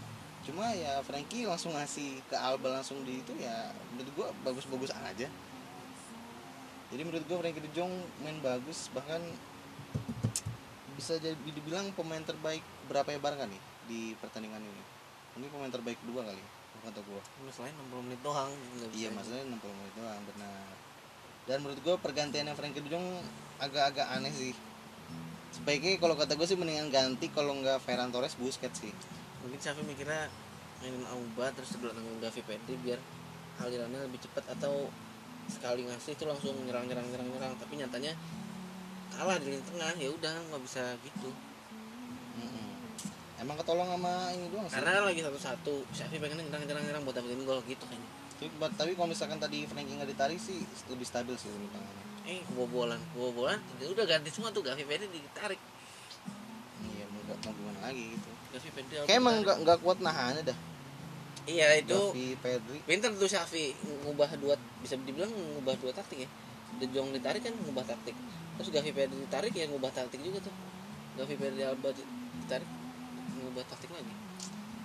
Cuma ya Frankie langsung ngasih ke Alba langsung di itu ya menurut gue bagus-bagus aja. Jadi menurut gue Frankie De Jong main bagus bahkan bisa jadi dibilang pemain terbaik berapa ya Barca nih di pertandingan ini. Ini pemain terbaik kedua kali kata gue. masalahnya 60 menit doang Iya maksudnya 60 menit doang benar. Dan menurut gue pergantiannya Frankie De Jong agak-agak aneh sih. Sebaiknya kalau kata gue sih mendingan ganti kalau nggak Ferran Torres Busquets sih. Mungkin Xavi mikirnya mainin Auba terus sebelah dengan Gavi Pedri biar alirannya lebih cepat atau sekali ngasih itu langsung nyerang nyerang nyerang nyerang tapi nyatanya kalah di lini tengah ya udah nggak bisa gitu Mm-mm. Emang ketolong sama ini doang sih. karena kan lagi satu satu Xavi pengennya nyerang nyerang nyerang buat dapetin gol gitu kayaknya Tapi, but- tapi kalau misalkan tadi Frankie nggak ditarik sih lebih stabil sih lebih tangannya. eh kebobolan kebobolan ya udah ganti semua tuh Gavi Pedri ditarik mau, gimana lagi gitu. Gavi Pedri Kayak emang nggak nggak kuat nahannya dah. iya itu Gavi, Pedri. pinter tuh Xavi ngubah dua bisa dibilang ngubah dua taktik ya De Jong ditarik kan ngubah taktik terus Gavi Pedri ditarik ya ngubah taktik juga tuh Gavi Pedri Alba di- ditarik ngubah taktik lagi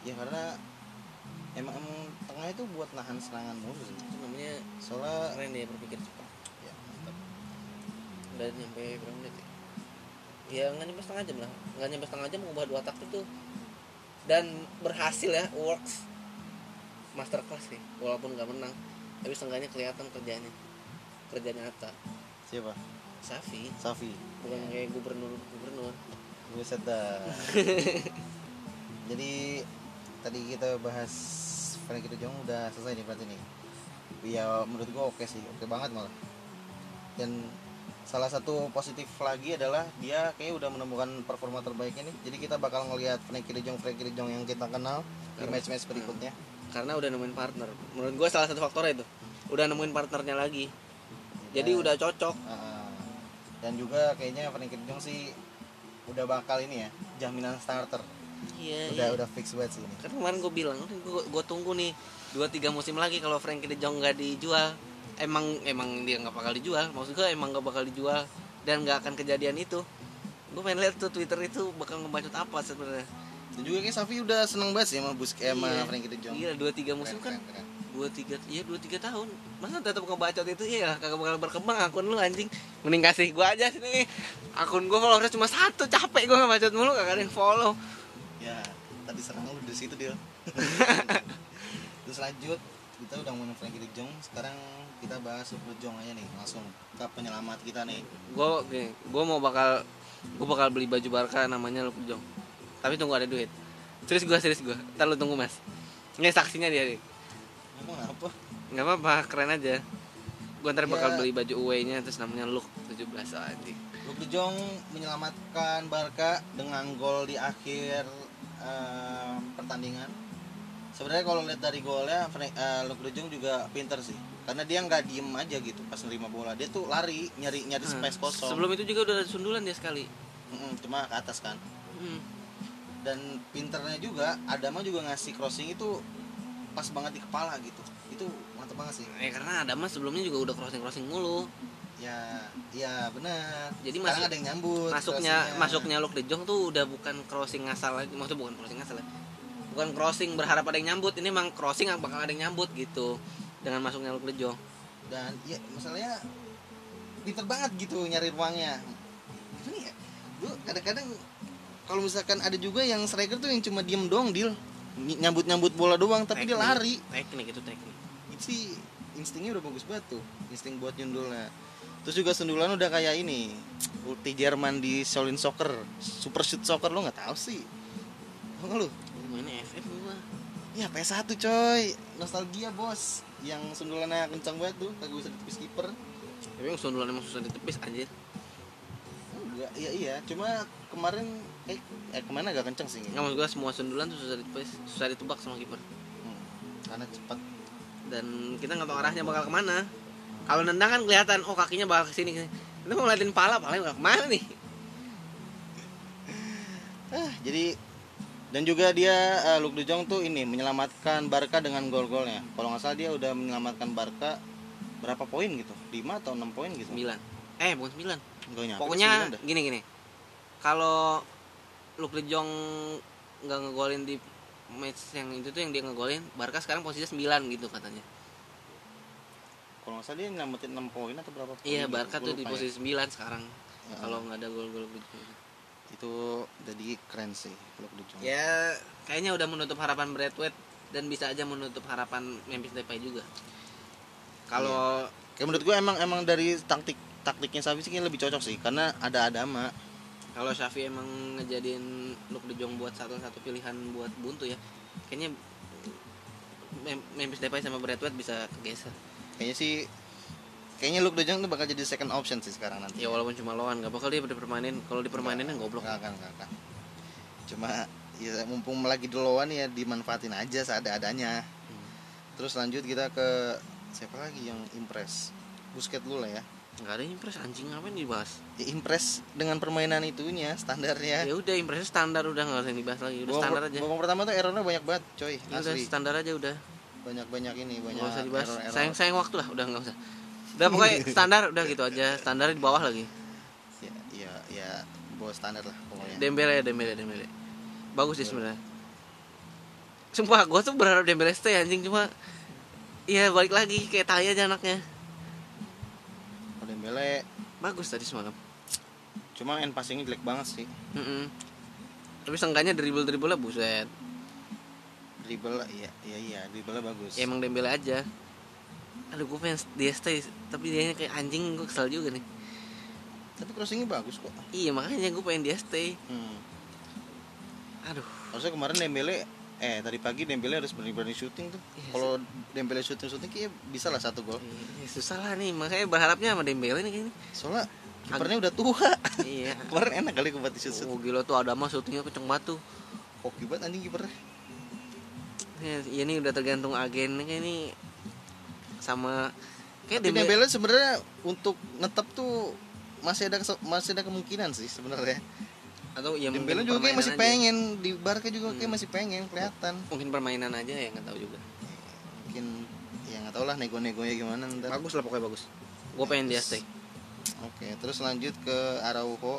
Ya karena emang, emang tengah itu buat nahan serangan mulu sih. itu namanya Soalnya keren dia berpikir cepat ya mantap. udah nyampe berapa menit ya ya nggak nyampe setengah jam lah nggak nyampe setengah jam ngubah dua taktik tuh dan berhasil ya works master class sih walaupun nggak menang tapi setengahnya kelihatan kerjanya kerja nyata Siapa? Safi Safi. bukan kayak gubernur gubernur dah. [LAUGHS] Jadi tadi kita bahas Frankie De Jong udah selesai nih berarti nih. Ya menurut gua oke sih, oke banget malah. Dan salah satu positif lagi adalah dia kayaknya udah menemukan performa terbaiknya nih. Jadi kita bakal ngelihat Frankie De Jong Frankie De Jong yang kita kenal di match-match berikutnya. karena udah nemuin partner. Menurut gue salah satu faktornya itu. Udah nemuin partnernya lagi. Jadi Ya. udah cocok. Ah, dan juga kayaknya Frankie De Jong sih udah bakal ini ya jaminan starter. Iya udah iya. udah fix banget sih ini. Kan kemarin gue bilang gue gue tunggu nih dua tiga musim lagi kalau Frankie De Jong nggak dijual emang emang dia nggak bakal dijual. Maksud gue emang nggak bakal dijual dan nggak akan kejadian itu. Gue pengen lihat tuh Twitter itu bakal ngebacot apa sebenarnya. Dan juga kayak Safi udah seneng banget sih sama Busquets sama Iya. Frankie De Jong. Iya dua tiga musim Keren, kan keren, keren. dua tiga iya dua tiga tahun. Masa tetap ngebacot itu? Iya kagak bakal berkembang akun lu anjing. Mending kasih gue aja sini akun gue followersnya cuma satu capek gue ngebacot mulu kagak ada yang follow. Ya tadi serang lu di situ dia [LAUGHS] terus lanjut kita udah ngomongin Frankie De Jong sekarang kita bahas De Jong aja nih langsung ke penyelamat kita nih. Gue gue mau bakal gue bakal beli baju Barca namanya Luke De Jong. Tapi tunggu ada duit. Serius gue serius gue ntar lu tunggu mas. Ini saksinya dia Dik. ngomong apa? Nggak apa-apa keren aja. Gue ntar bakal Ya. beli baju away nya terus namanya Luke 17 anjing. Luke De Jong menyelamatkan Barca dengan gol di akhir eh, pertandingan sebenarnya kalau lihat dari golnya Frank, eh, Luke De Jong juga pinter sih. Karena dia nggak diem aja gitu pas nerima bola. Dia tuh lari nyari nyari space kosong. Sebelum itu juga udah ada sundulan dia sekali. Mm-mm, cuma ke atas kan. Hmm. dan pinternya juga Adama juga ngasih crossing itu pas banget di kepala gitu. Itu mantep banget sih. Eh karena ada mas sebelumnya juga udah crossing crossing mulu. Ya ya benar Jadi masuk- ada yang nyambut masuknya crossingnya. masuknya Luke De Jong tuh udah bukan crossing ngasal lagi. Maksudnya bukan crossing ngasal ya. Bukan crossing berharap ada yang nyambut. Ini emang crossing yang bakal ada yang nyambut gitu dengan masuknya Luke De Jong dan ya masalahnya pinter banget gitu nyari ruangnya. Gimana ya lu kadang-kadang kalau misalkan ada juga yang striker tuh yang cuma diem doang deal nyambut nyambut bola doang tapi dia Teknik. lari. Teknik itu teknik. Itu sih instingnya udah bagus banget tuh insting buat nyundulnya. Terus juga sundulan udah kayak ini ulti Jerman di Shaolin Soccer Super Shoot Soccer lo nggak tahu sih? Nggak lu mainnya FF gua ya PS1 coy. Nostalgia bos. Yang sundulannya kencang banget tuh kagak bisa ditepis kiper. Tapi yang sundulan emang susah ditepis anjir. Enggak iya iya. Cuma kemarin eh, eh ke mana agak kencang sih. Nggak maksud gua semua sundulan tuh susah ditepis susah ditebak sama kiper. Hmm, karena cepat dan kita nggak tahu arahnya bakal ke mana. Kalau nendang kan kelihatan oh kakinya bakal ke sini ke sini mau ngeliatin pala palanya bakal ke mana nih? Ah jadi dan juga dia eh, Luke De Jong tuh ini menyelamatkan Barca dengan gol-golnya. Kalau nggak salah dia udah menyelamatkan Barca berapa poin gitu? 5 atau 6 poin gitu? Sembilan. Eh bukan sembilan. Nggak nyampe, pokoknya gini gini. Kalau Luke De Jong nggak ngegolin di match yang itu tuh yang dia ngegolin Barca sekarang posisinya 9 gitu katanya. Kalau nggak salah dia nyelamatin 6 poin atau berapa poin iya gitu. Barca tuh di ya. posisi 9 sekarang Ya. kalau nggak ada gol-gol gitu itu jadi keren sih Luke De Jong ya kayaknya udah menutup harapan Bradway dan bisa aja menutup harapan Memphis Depay juga. Kalau Kayak menurut gue emang emang dari taktik taktiknya Safi sih lebih cocok sih karena ada Adama. kalau Xavi emang ngejadiin Luke De Jong buat satu satu pilihan buat buntu ya kayaknya Mem- Memphis Depay sama Bradway bisa kegeser. Kayaknya sih kayaknya Luke De Jong tuh bakal jadi second option sih sekarang nanti. Ya walaupun cuma lawan nggak bakal dia dipermainin. Kalau dipermainin kan goblok. Nggak akan nggak akan cuma ya mumpung lagi di lawan ya dimanfaatin aja seada-adanya. Hmm. terus lanjut kita ke siapa lagi yang impress? Busket dulu lah ya. Nggak ada impress anjing ngapain dibahas? Ya impress dengan permainan itunya standarnya. Ya udah impress standar udah nggak usah dibahas lagi. Udah standar aja. babak pertama tuh errornya banyak banget coy Ya udah asli. standar aja udah. Banyak banyak ini banyak nggak usah dibahas. error-error. sayang sayang waktu lah udah nggak usah udah [LAUGHS] pokoknya standar udah gitu aja. Standar di bawah lagi. Ya ya ya bawah standar lah pokoknya. Dembele Dembele Dembele. Bagus sih sebenarnya. Sumpah gue tuh berharap Dembele stay anjing. Cuma Iya balik lagi kayak tai aja anaknya. Kalau Dembele Bagus tadi semalam. cuma end passingnya jelek banget sih. Mm-mm. Tapi seenggaknya dribble-dribble buset. Dribble iya iya iya dribble bagus. Ya, Emang Dembele aja Aduh gue pengen dia stay Tapi dia kayak anjing gue kesel juga nih. Tapi crossingnya bagus kok. Iya makanya gue pengen dia stay hmm. Aduh. Harusnya kemarin Dembele eh tadi pagi Dembele harus berani-berani syuting tuh. Iya kalau Dembele syuting syuting kayak bisa lah satu gol. Eh, Susah lah nih. Makanya berharapnya sama Dembele nih kayaknya. Soalnya kipernya udah tua. Iya. [LAUGHS] Kemarin enak kali kebati shoot shoot Oh gila tuh ada mah syutingnya kenceng banget tuh. Hoki banget anjing kipernya. Ya, ya ini udah tergantung agen kayak ini sama kayak tapi Dembele, Dembele sebenarnya untuk netep tuh masih ada masih ada kemungkinan sih sebenarnya atau ya Dembele mungkin juga kayak masih aja. pengen di Barca juga kayak Hmm. masih pengen kelihatan mungkin permainan aja ya nggak tahu juga mungkin ya nggak tau lah nego-negonya gimana ntar bagus lah pokoknya bagus gue pengen dia stay Oke, terus lanjut ke Araujo.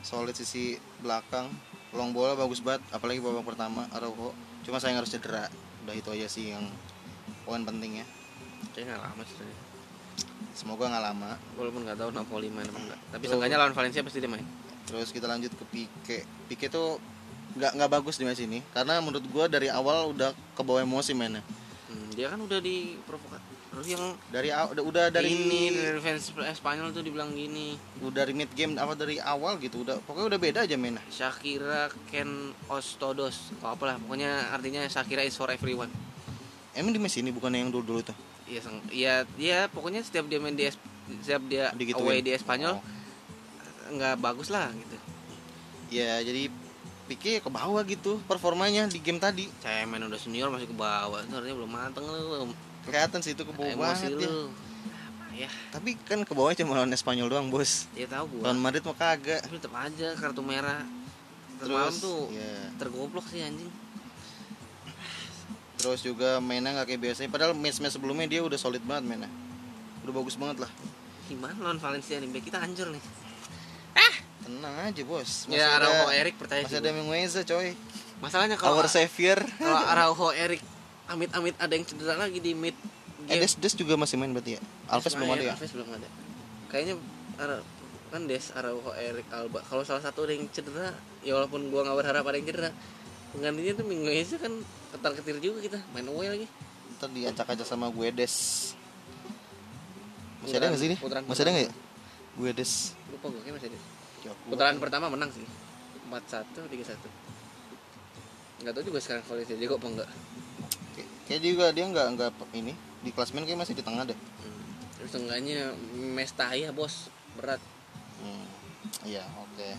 Solid sisi belakang. Long bola bagus banget, apalagi babak pertama Araujo. Cuma sayang harus cedera. Udah itu aja sih yang poin pentingnya. Kayaknya nggak lama sih Semoga nggak lama. walaupun nggak tahu Napoli main apa enggak tapi Terus- seenggaknya lawan Valencia pasti dia main Terus kita lanjut ke Pique. Pique tuh nggak nggak bagus di match ini karena menurut gua dari awal udah ke bawah emosi mainnya. Hmm, dia kan udah diprovokasi terus yang Dari udah, udah dari ini dari fans Spanyol tuh dibilang gini udah dari mid game apa dari awal gitu udah pokoknya udah beda aja mainnya. Shakira Ken Ostodos atau apalah pokoknya artinya Shakira is for everyone Emang di match ini bukan yang dulu-dulu tuh. Iya, sang, iya, iya, pokoknya setiap dia main di setiap dia Digituin. away di Espanyol Oh. nggak bagus lah gitu. Ya jadi Pique ke bawah gitu performanya di game tadi. Saya main udah senior masih ke bawah, itu artinya belum mateng lu. kelihatan sih itu ke bawah Emosi banget ya. lu. Ya, Tapi kan ke bawah cuma lawan Espanyol doang, Bos. dia tahu gua. Lawan Madrid mah kagak. Tapi tetap aja kartu merah. Terus Terus tuh ya. tergoblok sih anjing. Terus juga mainnya nggak kayak biasanya. Padahal match-match sebelumnya dia udah solid banget mainnya. Udah bagus banget lah. Gimana lawan Valencia nih? Kita hancur nih. Tenang aja, Bos. ya Araujo Erik percaya masih sih. ada gua. Mengueza, coy. Masalahnya kalau Our savior. kalau [LAUGHS] Araujo Erik amit-amit ada yang cedera lagi di mid Eh, game. Des, Des juga masih main berarti ya? Alves belum ada ya? Alves belum ada. Kayaknya Ara- kan Des Araujo Erik Alba. Kalau salah satu ada yang cedera, ya walaupun gua nggak berharap ada yang cedera, penggantinya tuh minggu ini kan ketar ketir juga kita main away lagi. Ntar diacak-acak sama gue Des. Masih ada nggak sih putaran- Masih ada nggak ya? Gue Des. Lupa gue kayak masih ada. Ya, Putaran pertama menang sih. 4-1 3-1. Enggak tahu juga sekarang Valencia jago apa enggak. Kayak- juga dia nggak nggak ini di klasmen kayak masih di tengah deh. Hmm. Terus enggaknya Mestaya bos berat. Hmm, iya oke.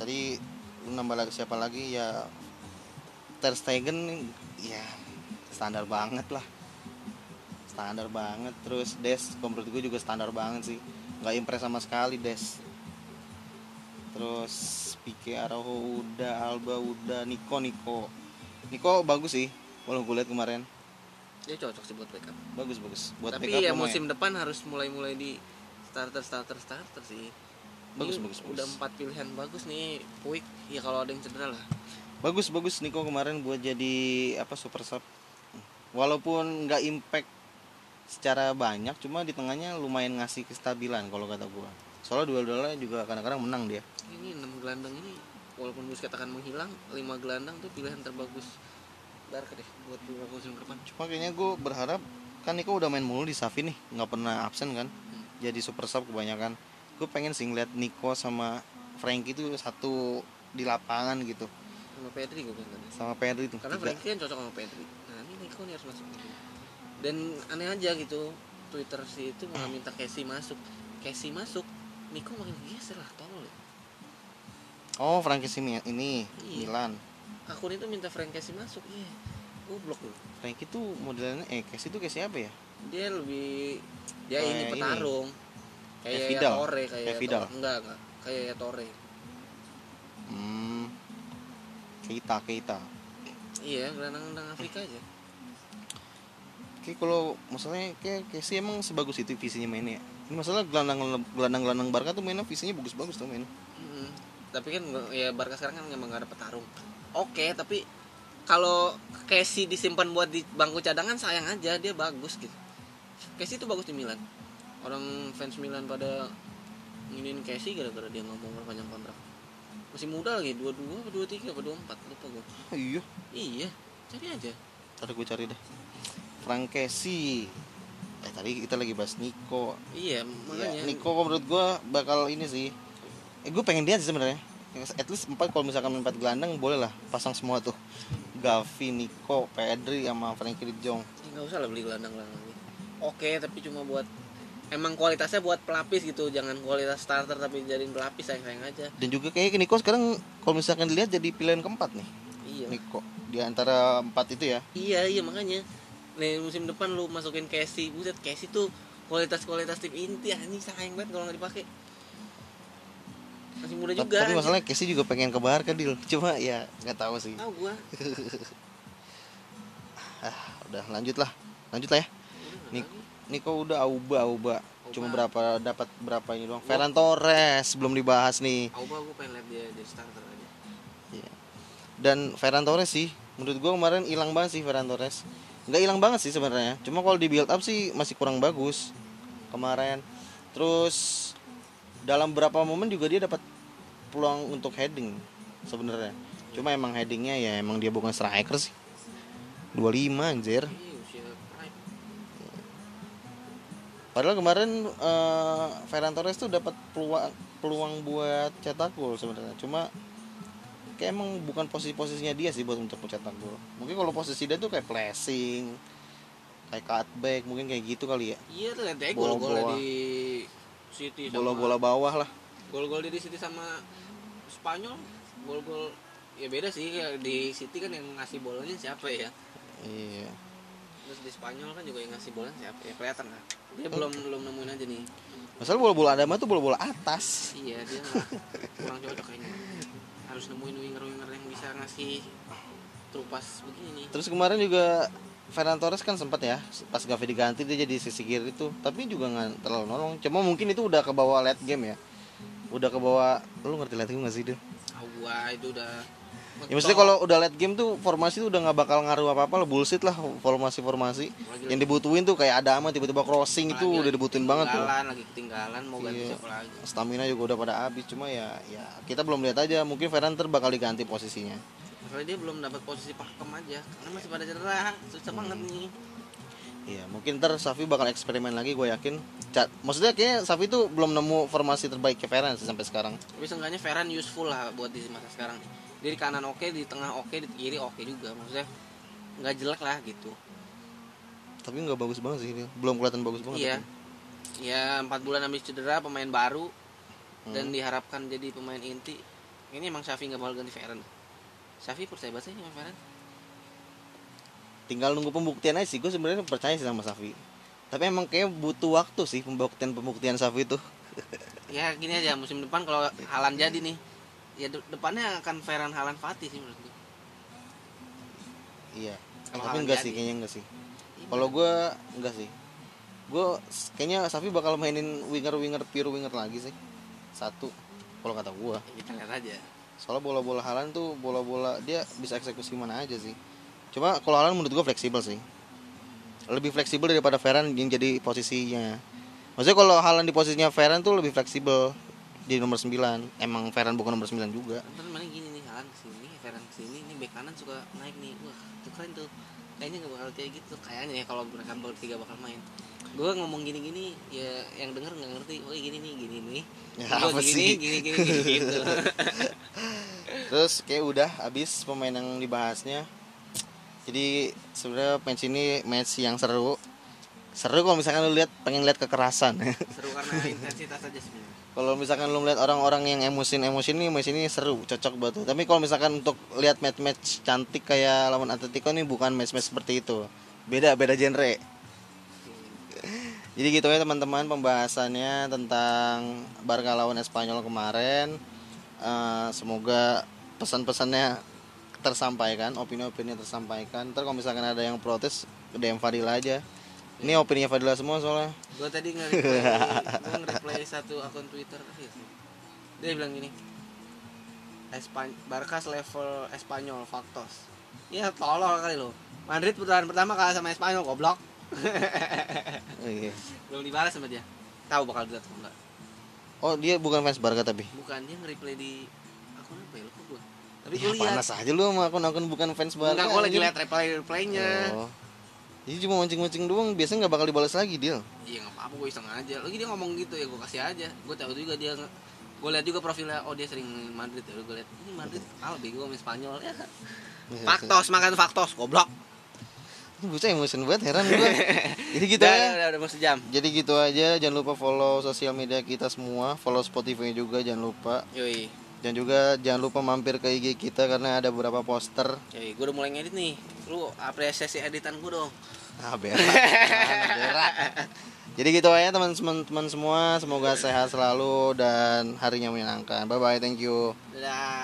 Tadi lu nambah lagi siapa lagi ya Ter Stegen ya standar banget lah. Standar banget terus Des kalau menurut gue juga standar banget sih. nggak impress sama sekali Des. Terus Pique Araujo udah Alba udah Nico Nico. Nico bagus sih kalau gue lihat kemarin. Dia cocok sih buat backup. Bagus bagus buat Tapi backup ya musim depan harus mulai-mulai di starter starter starter sih. Bagus, Ini bagus, bagus. Udah empat pilihan bagus nih. Puik ya kalau ada yang cedera lah. Bagus bagus Niko kemarin buat jadi apa super sub. Walaupun nggak impact secara banyak cuma di tengahnya lumayan ngasih kestabilan kalau kata gua. Soalnya duel-duelnya juga kadang-kadang menang dia. Ini enam gelandang ini walaupun bisa katakan menghilang, lima gelandang tuh pilihan terbagus. Barca deh buat beberapa musim ke depan. cuma kayaknya gua berharap kan Niko udah main mulu di Safi nih nggak pernah absen kan? Jadi super sub kebanyakan. Gue pengen sih ngeliat Niko sama Frankie itu satu di lapangan gitu Sama Pedri gue bilang tadi. sama Pedri tuh Karena. Frankie kan cocok sama Pedri. Nah ini Nico nih harus masuk. nih. Dan aneh aja gitu. Twitter si itu malah minta Casey masuk. Casey masuk, Nico makin geser lah, tolol. ya. oh Frankie sini ini Iya. Milan Akun itu minta Frank Casey masuk, iya. Goblok lu. Frankie tuh modelnya eh Casey tuh Casey apa ya Dia lebih dia Kayak ini ini. petarung. Kayak Kayak Vidal. Torre, kayak Kayak Vidal. Torre. Enggak, enggak. Kayak Torre. Hmm. Keita, Keita. Iya, gelandang-gelandang Afrika aja. Kayak kalau masalahnya kayak Casey emang sebagus itu visinya mainnya. Ini masalah gelandang gelandang gelandang Barca tuh mainnya visinya bagus-bagus tuh main. Mm. Tapi kan ya Barca sekarang kan emang gak ada petarung. Oke, tapi kalau Casey disimpan buat di bangku cadangan sayang aja dia bagus gitu. Casey itu bagus di Milan. Orang fans Milan pada nginin Casey gara-gara dia nggak mau perpanjang kontrak. Masih muda lagi, 22 apa 23 apa 24, lupa gue. Oh, iya. Iya, cari aja. Ntar gue cari deh. Frank Casey. Eh tadi kita lagi bahas Nico. Iya, makanya. Ya, Nico kok menurut gua bakal ini sih. Eh gue pengen dia sih sebenarnya. At least empat kalau misalkan empat gelandang boleh lah pasang semua tuh. Gavi, Nico, Pedri sama Frankie De Jong. Nggak usah lah beli gelandang-gelandang lagi. Oke, tapi cuma buat emang kualitasnya buat pelapis gitu, jangan kualitas starter tapi jadiin pelapis sayang-sayang aja. Dan juga kayak Nico sekarang kalau misalkan dilihat jadi pilihan keempat nih. Iya. Nico di antara empat itu ya. Iya, iya makanya. Nih musim depan lu masukin Casey, buset Casey tuh kualitas-kualitas tim inti anjing sayang banget kalau nggak dipakai. masih muda juga tapi anjing. masalahnya Casey juga pengen ke Barca deal cuma ya nggak tahu sih tahu gua [LAUGHS] ah udah lanjut lah lanjut lah ya Udah, Niko udah Auba Auba. Cuma berapa dapat berapa ini doang? Ferran Torres belum dibahas nih. Auba gua pengen lihat dia jadi starter aja. Iya. dan Ferran Torres sih menurut gua kemarin hilang banget sih Ferran Torres. Nggak hilang banget sih sebenarnya. Cuma kalau di build up sih masih kurang bagus kemarin. Terus dalam beberapa momen juga dia dapat peluang untuk heading sebenarnya. Cuma emang headingnya ya emang dia bukan striker sih. 25 anjir Padahal kemarin eh, Ferran Torres tuh dapat peluang peluang buat cetak gol sebenarnya. Cuma kayak emang bukan posisi-posisinya dia sih buat untuk mencetak gol. Mungkin kalau posisi dia tuh kayak flashing, kayak cutback, mungkin kayak gitu kali ya. iya Bola- gol-golnya bola. di City sama Bola-bola bawah lah. gol-gol di City sama Spanyol gol-gol ya beda sih ya di City kan yang ngasih bolanya siapa ya Iya. Terus di Spanyol kan juga yang ngasih bola siapa ya kelihatan kan dia belum belum nemuin aja nih. Masalah bola-bola Adama tuh bola-bola atas. iya dia kurang cocok kayaknya. Harus nemuin winger-winger yang bisa ngasih terupas begini. Terus kemarin juga Ferran Torres kan sempat ya pas Gavi diganti dia jadi sisi kiri itu tapi juga nggak terlalu nolong. Cuma mungkin itu udah ke bawah late game ya. Udah ke bawah lu ngerti late game gak sih dia gua itu udah Ya maksudnya kalau udah late game tuh formasi tuh udah nggak bakal ngaruh apa apa lah bullshit lah formasi formasi Lagi- yang dibutuhin tuh kayak ada ama tiba-tiba crossing itu udah dibutuhin banget tuh. lagi ketinggalan mau ganti Iya. siapa lagi? Stamina juga udah pada habis cuma ya ya kita belum lihat aja mungkin Ferran ter bakal diganti posisinya. Masalahnya dia belum dapat posisi pakem aja karena masih pada cedera susah banget nih. Iya mungkin ntar Safi bakal eksperimen lagi gue yakin. Ca- maksudnya kayaknya Safi tuh belum nemu formasi terbaik ke Ferran sih sampai sekarang. Tapi seenggaknya Ferran useful lah buat di masa sekarang di kanan oke di tengah oke di kiri oke juga. Maksudnya nggak jelek lah gitu. Tapi nggak bagus banget sih dia belum kelihatan bagus banget iya. tapi. ya empat bulan habis cedera pemain baru. Dan Hmm. diharapkan jadi pemain inti. Ini emang Xavi nggak bakal ganti Ferran Xavi percaya banget sih sama Ferran tinggal nunggu pembuktian aja sih. Gue sebenarnya percaya sih sama Safi tapi emang kayak butuh waktu sih pembuktian pembuktian Safi itu ya gini aja. Musim depan kalau Halan jadi nih ya de- depannya akan Ferran Halan Fatih sih menurut gue iya. Kalau tapi enggak jadi. sih kayaknya enggak sih. Kalau gue enggak sih. Gue kayaknya Safi bakal mainin winger winger pure winger lagi sih. Satu kalau kata gue Ya, kita lihat aja. Soalnya bola-bola Halan tuh bola-bola dia bisa eksekusi mana aja sih. Cuma kalau Halan menurut gue fleksibel sih. Lebih fleksibel daripada Ferran yang jadi posisinya. Maksudnya kalau Halan di posisinya Ferran tuh lebih fleksibel di nomor 9 emang Ferran bukan nomor 9 juga. Ntar mana gini nih Halan ke sini Ferran ke sini nih bek kanan suka naik nih. Wah itu keren tuh. Kayaknya gak bakal kayak gitu. Kayaknya ya kalau mereka bertiga bakal main. Gue ngomong gini-gini ya yang denger nggak ngerti. Oh gini nih gini nih. Ya, Gua apa gini, sih? gini gini gini gitu. [LAUGHS] Terus kayak udah habis pemain yang dibahasnya. Jadi sebenarnya match ini match yang seru seru kalau misalkan lu lihat pengen lihat kekerasan. [LAUGHS] Seru karena intensitas aja sebenarnya. Kalau misalkan lu melihat orang-orang yang emosin emosi ini match ini seru cocok banget tapi kalau misalkan untuk lihat match match cantik kayak lawan Atletico ini bukan match match seperti itu. Beda beda genre. Jadi gitu ya teman-teman pembahasannya tentang Barca lawan Espanyol kemarin. Eh, semoga pesan-pesannya tersampaikan opini-opini tersampaikan. Ntar kalau misalkan ada yang protes DM Fadila aja ini opininya Fadila semua soalnya. Gue tadi nge-reply [LAUGHS] gue nge-reply satu akun Twitter dia bilang gini Espan Barkas level Espanyol Faktos ya tolol kali lo Madrid putaran pertama kalah sama Espanyol goblok. Oh, iya. belum dibalas sama dia. Tahu bakal dilihat atau enggak. Oh dia bukan fans Barca tapi? Bukan dia nge-reply di akun apa ya? Lupa gue tapi ya, gue lihat. panas aja lu sama akun-akun bukan fans Barca enggak gue lagi lihat reply replynya oh. Jadi cuma mancing-mancing doang biasanya nggak bakal dibalas lagi dia iya nggak apa-apa gue iseng aja. Lagi dia ngomong gitu ya gue kasih aja. Gue tahu juga dia gue lihat juga profilnya oh dia sering main Madrid ya gue lihat ini Madrid kalah bego sama Spanyol. [LAUGHS] Ya faktos makan faktos goblok. Ini bocah emosi banget heran gue [LAUGHS] Jadi gitu udah, ya udah, udah mau sejam Jadi gitu aja jangan lupa follow sosial media kita semua. Follow Spotify juga jangan lupa. Yoi Dan juga jangan lupa mampir ke IG kita karena ada beberapa poster yoi gue udah mulai ngedit nih lu apresiasi editan gue dong Ah berak Mana berak Jadi gitu aja teman-teman semua, semoga sehat selalu dan harinya menyenangkan. Bye bye, thank you. Dadah.